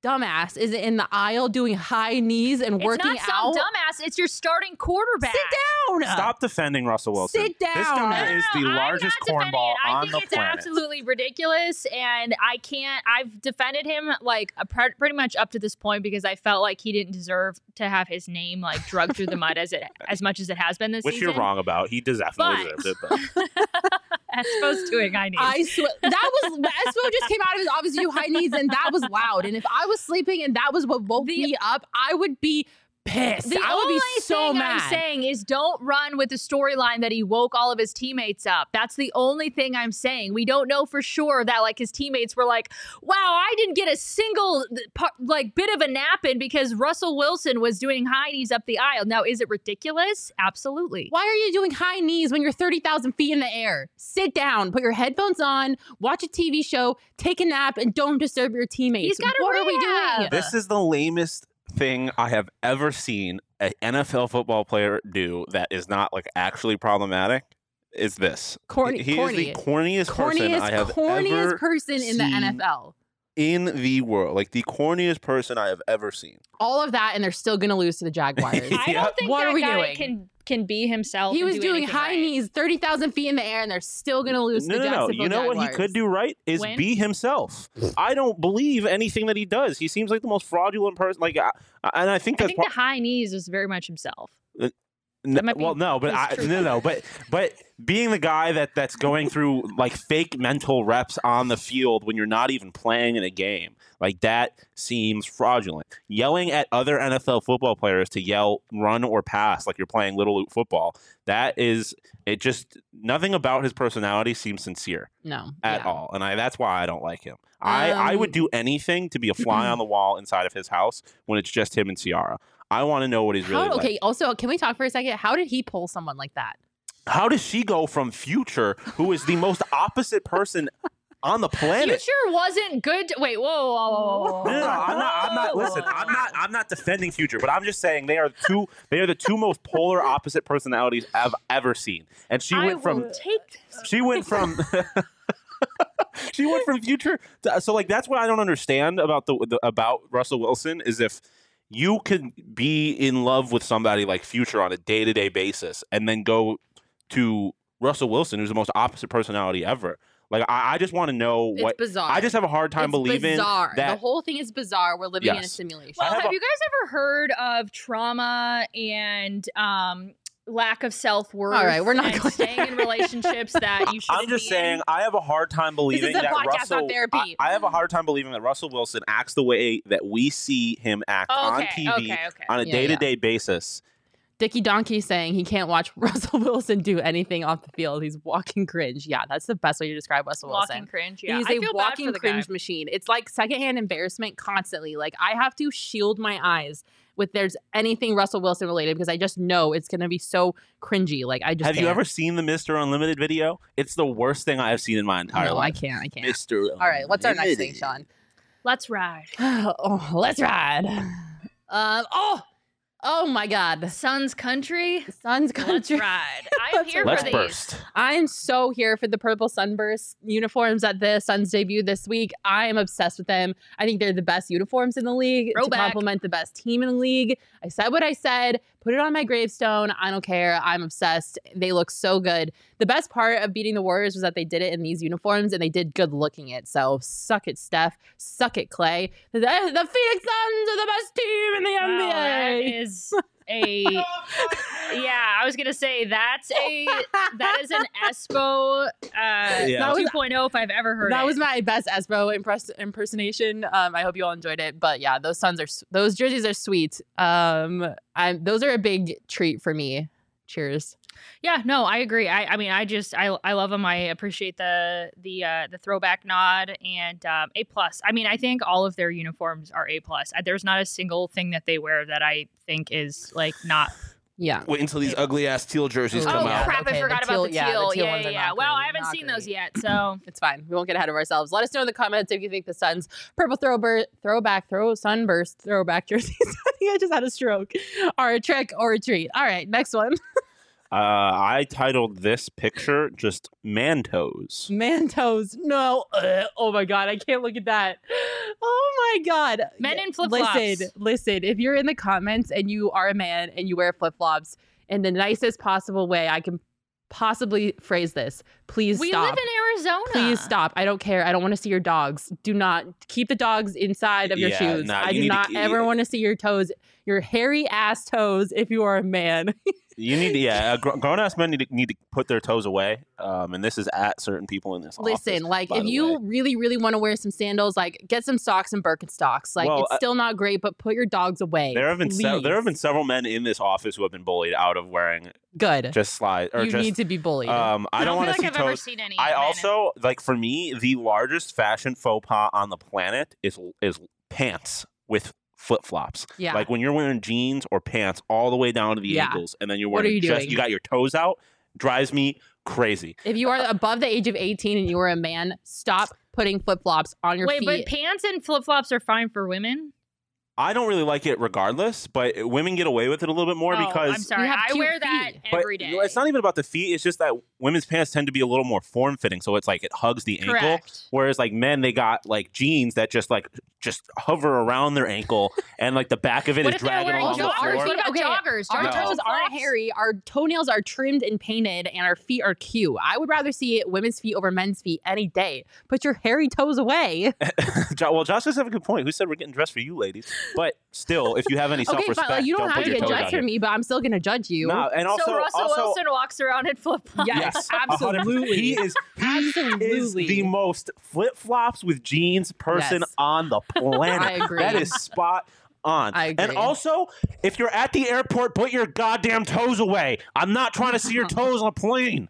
dumbass is in the aisle doing high knees and It's working not some out, dumbass. It's your starting quarterback. sit down. Stop defending Russell Wilson. Sit down. This down. guy is the No, I'm largest not defending cornball it. I on think the it's planet. absolutely ridiculous, and I can't. I've defended him like a pre- pretty much up to this point because I felt like he didn't deserve to have his name like drugged through the mud as it [laughs] as much as it has been this Which season. you're wrong about. He definitely But- deserved it. But [laughs] [laughs] to doing I need. I swear that was Espo just came out of his office, you high knees, and that was loud. And if I was sleeping and that was what woke The- me up, I would be pissed. The I would only be so thing mad. I'm saying is don't run with the storyline that he woke all of his teammates up. That's the only thing I'm saying. We don't know for sure that like his teammates were like, "Wow, I didn't get a single par- like bit of a nap in because Russell Wilson was doing high knees up the aisle." Now, is it ridiculous? Absolutely. Why are you doing high knees when you're 30,000 feet in the air? Sit down, put your headphones on, watch a TV show, take a nap, and don't disturb your teammates. He's got a what are we doing? This is the lamest thing I have ever seen an NFL football player do that is not like actually problematic. Is this Corny, He corny. is the corniest, person corniest, I have corniest ever person in the NFL. in the world. Like the corniest person I have ever seen. All of that, and they're still going to lose to the Jaguars. [laughs] I don't think What that are we guy doing? can can be himself. he and was do doing high right. knees, 30,000 feet in the air, and they're still going to lose No, to the no, no. You know what he could do right is Win? be himself. I don't believe anything that he does. He seems like the most fraudulent person. Like, I, and I think I that's think the high knees is very much himself. Uh, n- That might well, no, but I, no, no, but but being the guy that that's going through like fake mental reps on the field when you're not even playing in a game, like that seems fraudulent. Yelling at other NFL football players to yell run or pass like you're playing little league football, that is it. Just nothing about his personality seems sincere No. at yeah. all, and I that's why I don't like him. I I would Um, do anything to be a fly on the [clears throat] wall inside of his house when it's just him and Ciara. I want to know what he's really How, like. okay, also, can we talk for a second? How did he pull someone like that? How does she go from Future, who is the most opposite person on the planet? Future wasn't good. Wait, whoa, whoa, whoa, whoa, whoa. No, no, no, I'm not. I'm not. Listen, I'm not. I'm not defending Future, but I'm just saying they are two. They are the two most polar opposite personalities I've ever seen. And she I went from. take this. She went from. [laughs] she went from Future. To, so like that's what I don't understand about the, the about Russell Wilson is if you could be in love with somebody like Future on a day to day basis and then go to Russell Wilson, who's the most opposite personality ever. Like I, I just want to know It's what. bizarre. I just have a hard time it's believing bizarre. that. the whole thing is bizarre. We're living in a simulation. Well, have have, a- you guys ever heard of trauma and um, lack of self worth? All right, we're not going staying in relationships that you [laughs] shouldn't I'm just be in? saying, I have a hard time believing a that podcast, not Russell. therapy. I, I have a hard time believing that Russell Wilson acts the way that we see him act on Okay, TV okay, okay. on a day to day basis. Dickie Donkey saying he can't watch [laughs] Russell Wilson do anything off the field. He's walking cringe. Yeah, that's the best way to describe Russell Walking Wilson. cringe. Yeah, He's I a feel bad walking for cringe guy. machine. It's like secondhand embarrassment constantly. Like I have to shield my eyes with there's anything Russell Wilson related because I just know it's gonna be so cringy. Like I just Have you can't. ever seen the Mr. Unlimited video? It's the worst thing I have seen in my entire life. No, I can't. I can't. Mr. All right, what's our next thing, Sean? Let's ride. [sighs] oh, let's ride. [sighs] Um. Oh. Oh my God. Sun's country. Sun's Let's country. ride. [laughs] I'm Let's here Let's for these. burst. I'm so here for the purple sunburst uniforms at the Suns debut this week. I am obsessed with them. I think they're the best uniforms in the league to complement the best team in the league. I said what I said. Put it on my gravestone. I don't care. I'm obsessed. They look so good. The best part of beating the Warriors was that they did it in these uniforms and they did good looking it. So suck it, Steph. Suck it, Klay. The, the Phoenix Suns are the best team in the Wow, NBA. [laughs] is a [laughs] yeah. I was gonna say that's a that is an Espo uh, Yeah. 2.0 if I've ever heard that it. was my best Espo impress- impersonation. Um, I hope you all enjoyed it. But yeah, those Suns are s- those jerseys are sweet. Um, I'm those are a big treat for me. Cheers. Yeah, no, I agree. I, I mean, I just I I love them. I appreciate the the uh, the throwback nod and um, a plus. I mean, I think all of their uniforms are a plus. There's not a single thing that they wear that I think is like not. Yeah. Wait until these ugly ass teal jerseys Oh, come oh yeah. out. crap! Okay, I the forgot teal- about the teal. yeah, the teal. teal Yeah, ones yeah, are yeah. not Well, great, I haven't not seen those yet, so [laughs] It's fine. We won't get ahead of ourselves. Let us know in the comments if you think the Suns purple throwbur- throwback, throw sunburst, throwback jerseys. [laughs] I think I just had a stroke. Are a trick or a treat. All right, next one. [laughs] Uh, I titled this picture just man toes. Mantos. No. Ugh. Oh my god, I can't look at that. Oh my god. Men in flip-flops. Listen, listen. If you're in the comments and you are a man and you wear flip flops in the nicest possible way I can possibly phrase this, please we stop. live in Arizona. Please stop. I don't care. I don't want to see your dogs. Do not keep the dogs inside of your Yeah, shoes. nah, I you do need to not keep- ever want to see your toes, your hairy ass toes, if you are a man. [laughs] You need to, yeah. Uh, gr- grown ass men need to, need to put their toes away. Um, and this is at certain people in this office. Listen, office, like if you way. really, really want to wear some sandals, like get some socks and Birkenstocks. Like Well, it's uh, still not great, but put your dogs away. there have been se- there have been several men in this office who have been bullied out of wearing good. just slide or you just. need to be bullied. um, I don't feel want to like see I've ever toes. seen any. I men in- also like for me the largest fashion faux pas on the planet is is pants with flip flops. yeah. Like when you're wearing jeans or pants all the way down to the Yeah. ankles, and then you're What wearing are you just doing? you got your toes out, drives me crazy. if you are above the age of 18 and you are a man, stop putting flip flops on your feet. Wait, but pants and flip flops are fine for women. I don't really like it regardless, but women get away with it a little bit more Oh, because I'm sorry, have I wear that feet. but every day. it's not even about the feet. It's just that women's pants tend to be a little more form fitting, so it's like it hugs the ankle. Correct. Whereas like men, they got like jeans that just like just hover around their ankle, [laughs] and like the back of it is What if they're dragging wearing along the joggers? floor. What about Okay, joggers? Our No. Toes aren't hairy. Our toenails are trimmed and painted, and our feet are cute. I would rather see women's feet over men's feet any day. Put your hairy toes away. [laughs] Well, Josh does have a good point. Who said we're getting dressed for you, ladies? But still, if you have any okay, self-respect, fine. Like, you don't, have put to your get judged for here. me, but I'm still gonna judge you. No, and also, so Russell also, Wilson walks around in flip flops. Yes, a absolutely. He is he is the most flip flops with jeans person Yes. on the [laughs] planet. I agree. That is spot on. I And also, if you're at the airport, put your goddamn toes away. I'm not trying to see your [laughs] toes on a plane.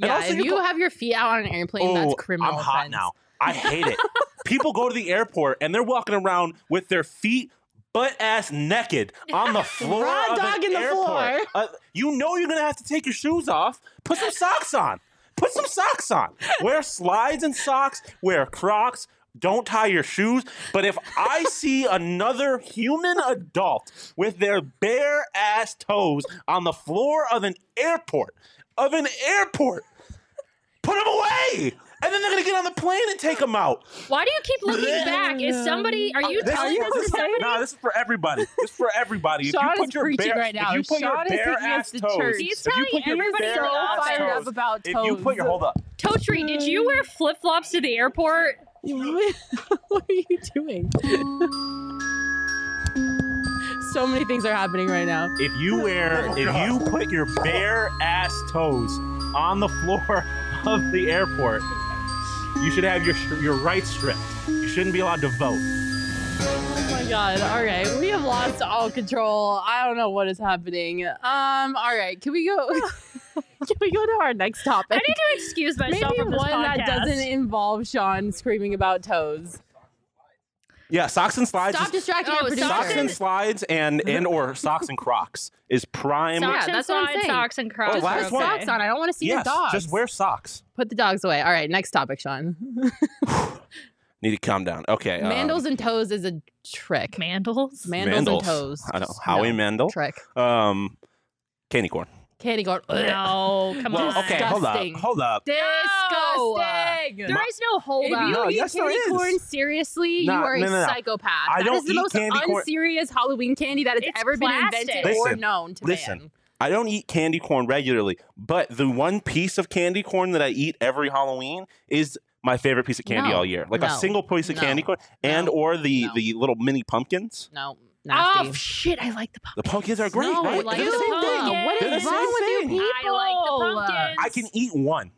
And Yeah, also if you you go- have your feet out on an airplane, that's Oh, criminal. I'm hot offense. now. I hate it. People go to the airport and they're walking around with their feet butt ass naked on the [laughs] floor Raw dog in the airport. floor. Uh, you know you're gonna have to take your shoes off. Put some socks on. Put some socks on. Wear slides and socks. Wear Crocs. Don't tie your shoes. But if I see another human adult with their bare ass toes on the floor of an airport, of an airport, put them away. And then they're gonna get on the plane and take them out. Why do you keep looking back? Is somebody? Are you This, telling this this is to somebody? no, this is for everybody. This is for everybody. If Sean you is put your preaching bare, right now. if you put Sean your bare taking ass us to toes, church. He's if you telling put your everybody bare so ass fired toes, up about if you put your hold up, Totri, did you wear flip flops to the airport? [laughs] what are you doing? so many things are happening right now. if you wear, oh if you put your bare ass toes on the floor [laughs] of the airport, you should have your your rights stripped. You shouldn't be allowed to vote. Oh my god. All right. We have lost all control. I don't know what is happening. Um, all right. Can we go [laughs] Can we go to our next topic? I need to excuse myself Maybe from this one podcast. that doesn't involve Sean screaming about toes. Yeah, socks and slides. Stop is- distracting Oh, our producer. socks and slides and [laughs] and or socks and Crocs is prime. Socks Yeah, and that's what I'm slides, saying. socks and crocs. Oh, are last Put one. socks on. I don't want to see yes, your dogs. just wear socks. Put the dogs away. All right. Next topic, Sean. [sighs] Need to calm down. Okay. um, and toes is a trick. Mandals. Mandals and toes. I know Howie no. Mandel. Trick. Um, candy corn. Candy corn. No, come Well, on. okay, hold up, hold up. Disgusting. There is no hold If up. you No, eat yes, candy corn seriously, No, you are no, a no, no. psychopath. I That don't is the most candy corn- unserious Halloween candy that has It's ever been plastic. invented or known to listen. man. I don't eat candy corn regularly, but the one piece of candy corn that I eat every Halloween is my favorite piece of candy No, all year. Like a single piece of no, candy corn, and no, or the no. the little mini pumpkins. No, nasty. Oh shit! I like the pumpkins. The pumpkins are great, no, right? like They're the same pumpkin. thing. They're the wrong same with you people? I like the pumpkins. I can eat one.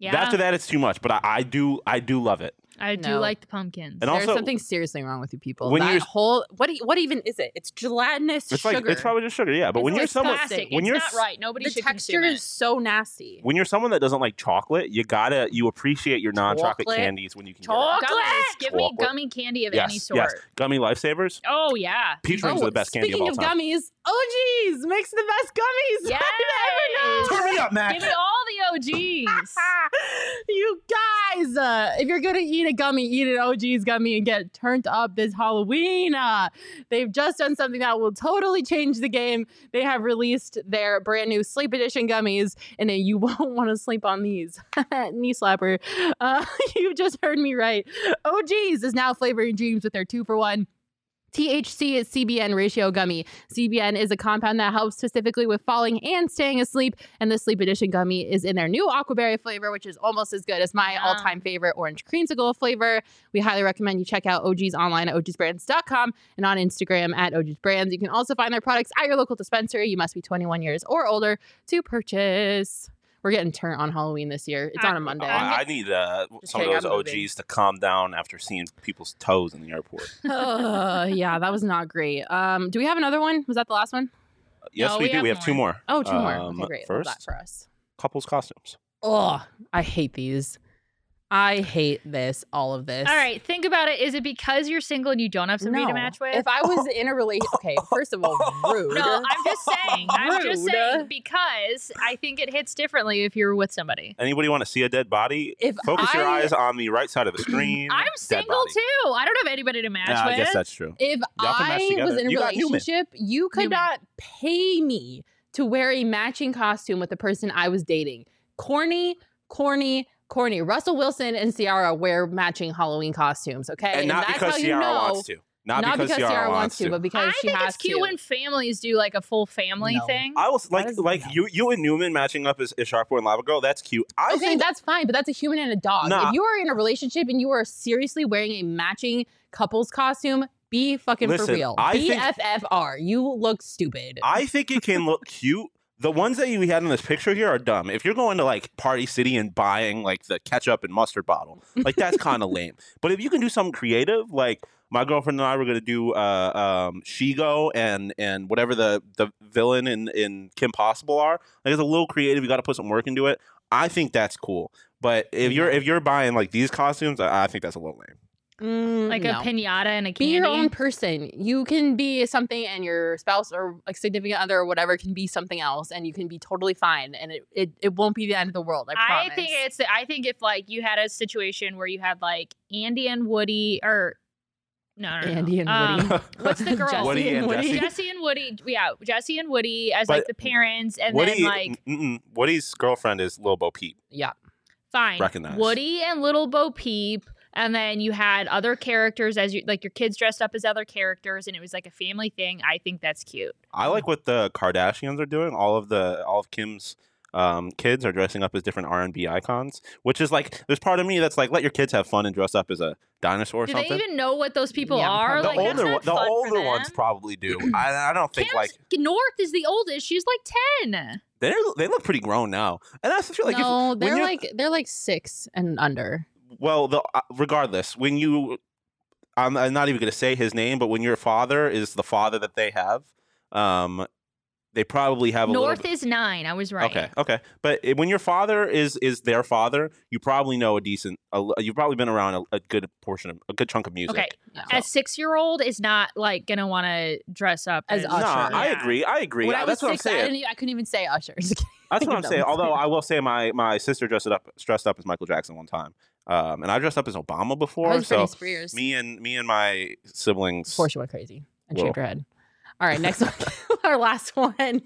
Yeah, After that, it's too much, but I, I do I do love it. I do No. like the pumpkins. And There's also- something seriously wrong with you people. When that you're- whole what? e- What even is it? It's gelatinous It's sugar. like it's probably just sugar, yeah. But It's when you're someone plastic. when it's you're not s- right. Nobody the should texture consume is so nasty. when you're someone that doesn't like chocolate, you gotta you appreciate your non-chocolate Chocolate. candies when you can it. get Gummies. Give me Chocolate. gummy candy of it. any Yes, sort. yes. Gummy lifesavers. Oh yeah. Peach rings oh, are the best candy of speaking all of time. gummies, oh geez, makes the best gummies Yay! [laughs] I've ever known. Turn me up, Mac. Give me all the OGs. [laughs] you guys, uh, if you're gonna eat a gummy, eat an OG's gummy and get turned up this Halloween. Uh, they've just done something that will totally change the game. They have released their brand new Sleep Edition gummies, and you [laughs] won't want to sleep on these. [laughs] Knee slapper. Uh, you just heard me right. OG's is now flavoring dreams with their two for one. THC is CBN ratio gummy. CBN is a compound that helps specifically with falling and staying asleep. And the Sleep Edition gummy is in their new aquaberry flavor, which is almost as good as my Yum. all time favorite orange creamsicle flavor. We highly recommend you check out OG's online at ogsbrands.com and on Instagram at OG's Brands. You can also find their products at your local dispensary. You must be 21 years or older to purchase. We're getting turned on Halloween this year. It's on a Monday. I, I need uh, Just some of those I'm moving. OGs to calm down after seeing people's toes in the airport. [laughs] uh, yeah, that was not great. Um, do we have another one? Was that the last one? Yes, No, we, we do. have We have two more. Oh, two more. Um, Okay, great. Love First, that for us. couples costumes. Oh, I hate these. I hate this. All of this. All right, think about it. Is it because you're single and you don't have somebody No. to match with? If I was in a relationship, [laughs] okay. First of all, rude. no, I'm just saying. I'm just saying because I think it hits differently if you're with somebody. Anybody want to see a dead body? If Focus your eyes on the right side of the screen. I'm single too. I don't have anybody to match Yeah, with. I guess that's true. If Y'all can match I was in a You relationship, you could Newman. not pay me to wear a matching costume with the person I was dating. Corny, corny, corny. Russell Wilson and Ciara wear matching Halloween costumes, okay? and not that's because how you Ciara know. wants to. Not, because, Ciara, Ciara wants to. but because I she think has it's cute to. when families do like a full family No. thing. I was like, is- like no. you, you and Newman matching up as, as Shark and Lava Girl. That's cute. I okay, think that's fine, but that's a human and a dog. Nah. If you are in a relationship and you are seriously wearing a matching couple's costume, be fucking for real. I think- BFFR. You look stupid. I think it can look [laughs] cute. The ones that you had in this picture here are dumb. If you're going to like Party City and buying like the ketchup and mustard bottle, like that's [laughs] kind of lame. But if you can do something creative, like my girlfriend and I were going to do uh, um, Shego and and whatever the the villain in in Kim Possible are, like it's a little creative. You got to put some work into it. I think that's cool. But if you're if you're buying like these costumes, I, I think that's a little lame. Mm, like no. a pinata and a candy. be your own person. You can be something, and your spouse or like significant other or whatever can be something else, and you can be totally fine, and it it, it won't be the end of the world. I promise. I think it's. I think if like you had a situation where you had like Andy and Woody, or no, no, no. Andy and Um, Woody. [laughs] what's the girl? Jesse Woody and Jesse? Jesse and Woody. Yeah, Jesse and Woody as like the parents, and Woody, then like mm-mm, Woody's girlfriend is Little Bo Peep. Yeah. fine recognize. Woody and Little Bo Peep. And then you had other characters as you like your kids dressed up as other characters, and it was like a family thing. I think that's cute. I like what the Kardashians are doing. All of the all of Kim's um, kids are dressing up as different R and B icons, which is like there's part of me that's like let your kids have fun and dress up as a dinosaur or Do something. they even know what those people Yeah, are? the like, older one- the older ones probably do. [clears throat] I, I don't think Kim's like North is the oldest. She's like ten. they they look pretty grown now, and that's feel like no, when they're you're- like they're like six and under. Well the uh, regardless when you I'm, I'm not even going to say his name, but when your father is the father that they have, um, they probably have a North little. is nine. I was right. Okay, okay, but when your father is is their father, you probably know a decent. A, you've probably been around a, a good portion of a good chunk of music. Okay. Yeah. A six year old is not like gonna want to dress up As as, Usher. No, I agree. I agree. When I was That's what I'm six, I, saying. didn't, e- I couldn't even say Usher. That's what [laughs] I'm saying. Although I will say my my sister dressed up dressed up as Michael Jackson one time, um, and I dressed up as Obama I before. was So Britney Spears. me and me and my siblings. Of course, you went crazy and Whoa. shaved your head. All right, next one. [laughs] our last one.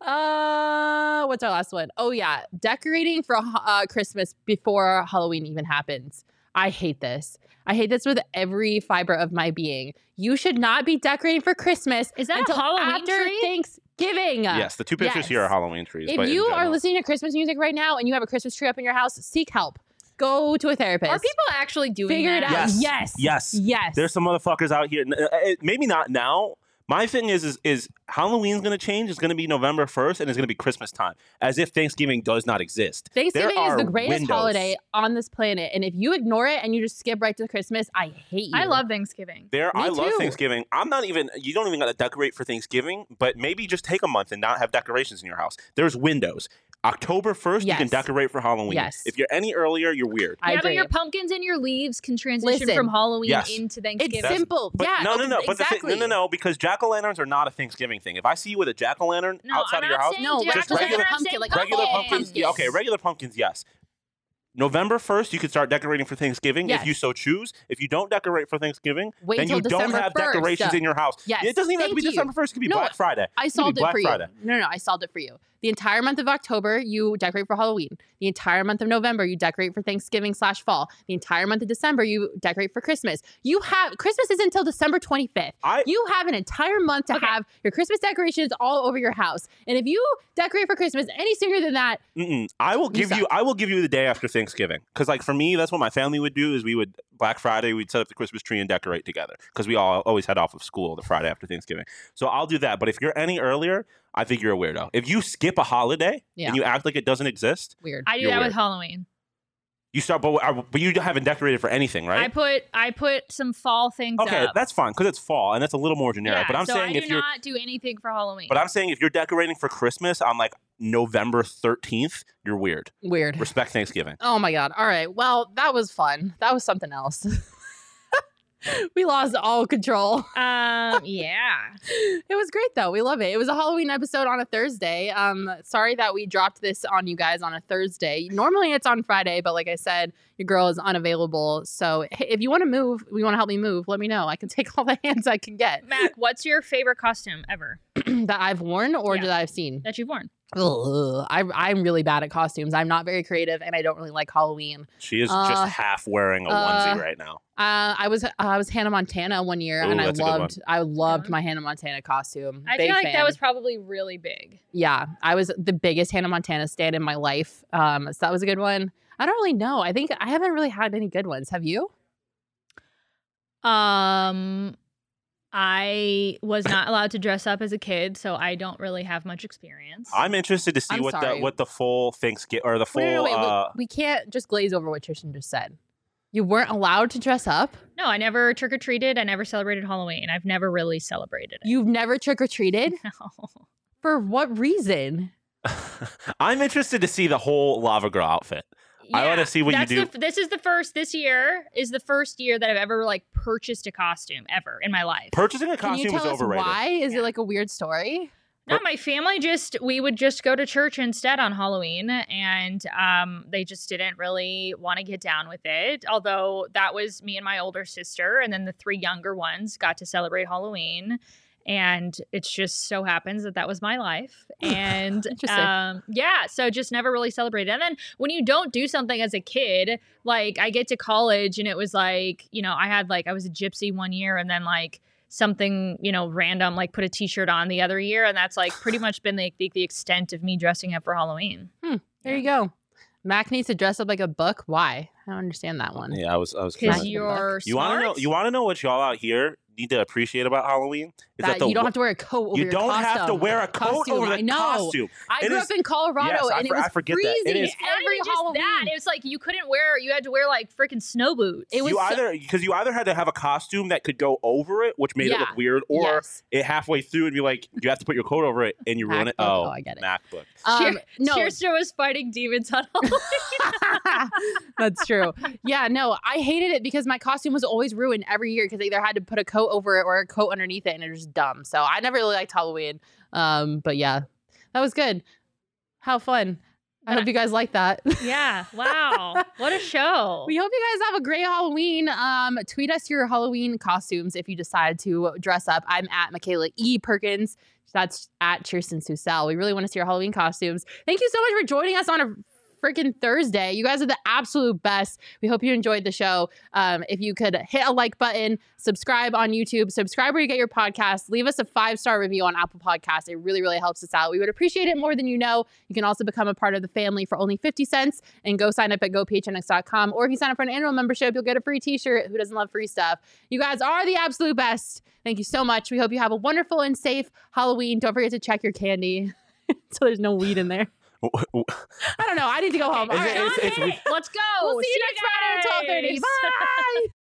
Uh, what's our last one? Oh yeah, decorating for uh, Christmas before Halloween even happens. I hate this. I hate this with every fiber of my being. You should not be decorating for Christmas Is that a until Halloween after tree? Thanksgiving. Yes, the two pictures here are Halloween trees. If in you are listening to Christmas music right now and you have a Christmas tree up in your house, seek help. Go to a therapist. Are people actually doing Figure it that? out. Yes. Yes. Yes. Yes. There's some motherfuckers out here. n- uh, uh, Maybe not now. My thing is, is, is Halloween's going to change. It's going to be November 1st, and it's going to be Christmas time, as if Thanksgiving does not exist. Thanksgiving is the greatest windows. holiday on this planet, and if you ignore it and you just skip right to Christmas, I hate you. I love Thanksgiving. There, Me I love. Thanksgiving. I'm not even. You don't even got to decorate for Thanksgiving, but maybe just take a month and not have decorations in your house. There's windows. October 1st, you can decorate for Halloween. Yes. If you're any earlier, you're weird. I yeah, agree. your pumpkins and your leaves can transition Listen. from Halloween Yes. into Thanksgiving. That's- simple. But yeah, no, no, okay, no. But exactly. the thing, no, no, no, because jack o' lanterns are not a Thanksgiving thing. If I see you with a jack o' lantern No, outside I'm of your house, No, jack just regular pumpkin, like regular pumpkins. pumpkins. Yeah, okay, regular pumpkins, yes. November 1st, you can start decorating for Thanksgiving Yes. if you so choose. If you don't decorate for Thanksgiving, Wait then you don't have 1st. decorations in your house. Yes, It doesn't even have to be you. December 1st. It could be No, Black Friday. I It solved it Black for Friday. you. No, no, I solved it for you. The entire month of October, you decorate for Halloween. The entire month of November, you decorate for Thanksgiving slash fall. The entire month of December, you decorate for Christmas. You have Christmas is until December 25th. I You have an entire month to Okay. have your Christmas decorations all over your house. And if you decorate for Christmas any sooner than that, Mm-mm. I will give you. suck. I will give you the day after Thanksgiving because, like, for me, that's what my family would do. Is we would Black Friday, we'd set up the Christmas tree and decorate together because we all always head off of school the Friday after Thanksgiving. So I'll do that. But if you're any earlier, I think you're a weirdo. If you skip a holiday Yeah. and you act like it doesn't exist, weird. I do that weird. with Halloween. you start. But uh, but you haven't decorated for anything, right? I put I put some fall things okay, up. that's fine because it's fall and that's a little more generic. Yeah, but I'm so saying I if you're not do anything for Halloween. But I'm saying if you're decorating for Christmas I'm like November 13th, you're weird. weird. Respect Thanksgiving. Oh my god. All right. Well, that was fun. That was something else. [laughs] we lost all control. um, [laughs] yeah. It was great though. We love it. It was a Halloween episode on a Thursday. Um sorry that we dropped this on you guys on a Thursday. Normally it's on Friday, but like I said, your girl is unavailable. So if you want to move, we want to help me move, let me know. I can [laughs] take all the hands I can get Mac, what's your favorite costume ever [clears throat] that I've worn or Yeah. that I've seen. that you've worn? Ugh, I, I'm really bad at costumes. I'm not very creative, and I don't really like Halloween. She is Uh, just half wearing a uh, onesie right now. Uh, I was I was Hannah Montana one year, Ooh, and I that's a good one. loved I loved one. my Hannah Montana costume. I Big feel like fan. that was probably really big. yeah. I was the biggest Hannah Montana stand in my life. Um, so that was a good one. I don't really know. I think I haven't really had any good ones. Have you? Um, I was not allowed to dress up as a kid, so I don't really have much experience. I'm interested to see I'm what sorry. the what the full Thanksgiving or the full. Wait, no, no, wait, uh, we, we can't just glaze over what Tristan just said. You weren't allowed to dress up. no, I never trick or treated. I never celebrated Halloween. I've never really celebrated it. You've never trick or treated. [laughs] No. For what reason? [laughs] I'm interested to see the whole lava girl outfit. I wanna see what you that's do. The, this is the first. This year is the first year that I've ever like purchased a costume ever in my life. Purchasing a Can you costume is tell us overrated. why? Is Yeah. it like a weird story? No, my family just we would just go to church instead on Halloween, and um, they just didn't really want to get down with it. Although that was me and my older sister, and then the three younger ones got to celebrate Halloween, and it just so happens that that was my life, [laughs] and um, yeah, so just never really celebrated. And then when you don't do something as a kid, like I get to college, and it was like you know I had like I was a gypsy one year, and then like something you know random like put a t-shirt on the other year and that's like pretty much been the, the, the extent of me dressing up for halloween There you go. Mac needs to dress up like a book. Why? I don't understand that one. Yeah, I was. I was. because you're you want to know? smart. You want to know what y'all out here need to appreciate about Halloween? Is That, the you don't have to wear a coat over you your don't have to costume. wear a coat Costume, over the I know. costume. I It grew is- up in Colorado Yes, and for- it I was forget that. It freezing is- It's not every even just Halloween. that it was like you couldn't wear you had to wear like freaking snow boots It was you so- either because you either had to have a costume that could go over it, which made it look weird, or Yes. it halfway through and be like you have to put your coat over it and you ruin it. Oh, Oh, I get it. MacBook. Um, Cheer- no, Chierstin was fighting demons on Halloween. That's true. Yeah, no, I hated it because my costume was always ruined every year because I either had to put a coat over it or a coat underneath it, and it was just dumb. So I never really liked Halloween. Um, but yeah, that was good. How fun! I hope you guys like that. yeah wow what a [laughs] show We hope you guys have a great Halloween. Um, tweet us your Halloween costumes if you decide to dress up. I'm at Makayla E. Perkins. That's at Chierstin Susel. We really want to see your Halloween costumes. Thank you so much for joining us on a freaking Thursday. You guys are the absolute best. We hope you enjoyed the show. Um, if you could hit a like button, subscribe on YouTube, subscribe where you get your podcast, leave us a five star review on Apple Podcasts. It really, really helps us out. We would appreciate it more than you know. You can also become a part of the family for only 50 cents and go sign up at gophnx.com. Or if you sign up for an annual membership, you'll get a free t shirt. Who doesn't love free stuff? You guys are the absolute best. Thank you so much. We hope you have a wonderful and safe Halloween. Don't forget to check your candy [laughs] so there's no weed in there. [laughs] I don't know. I need to go home. Is All it- it's- it's- let's go We'll see you next Friday at 12:30. Bye. [laughs]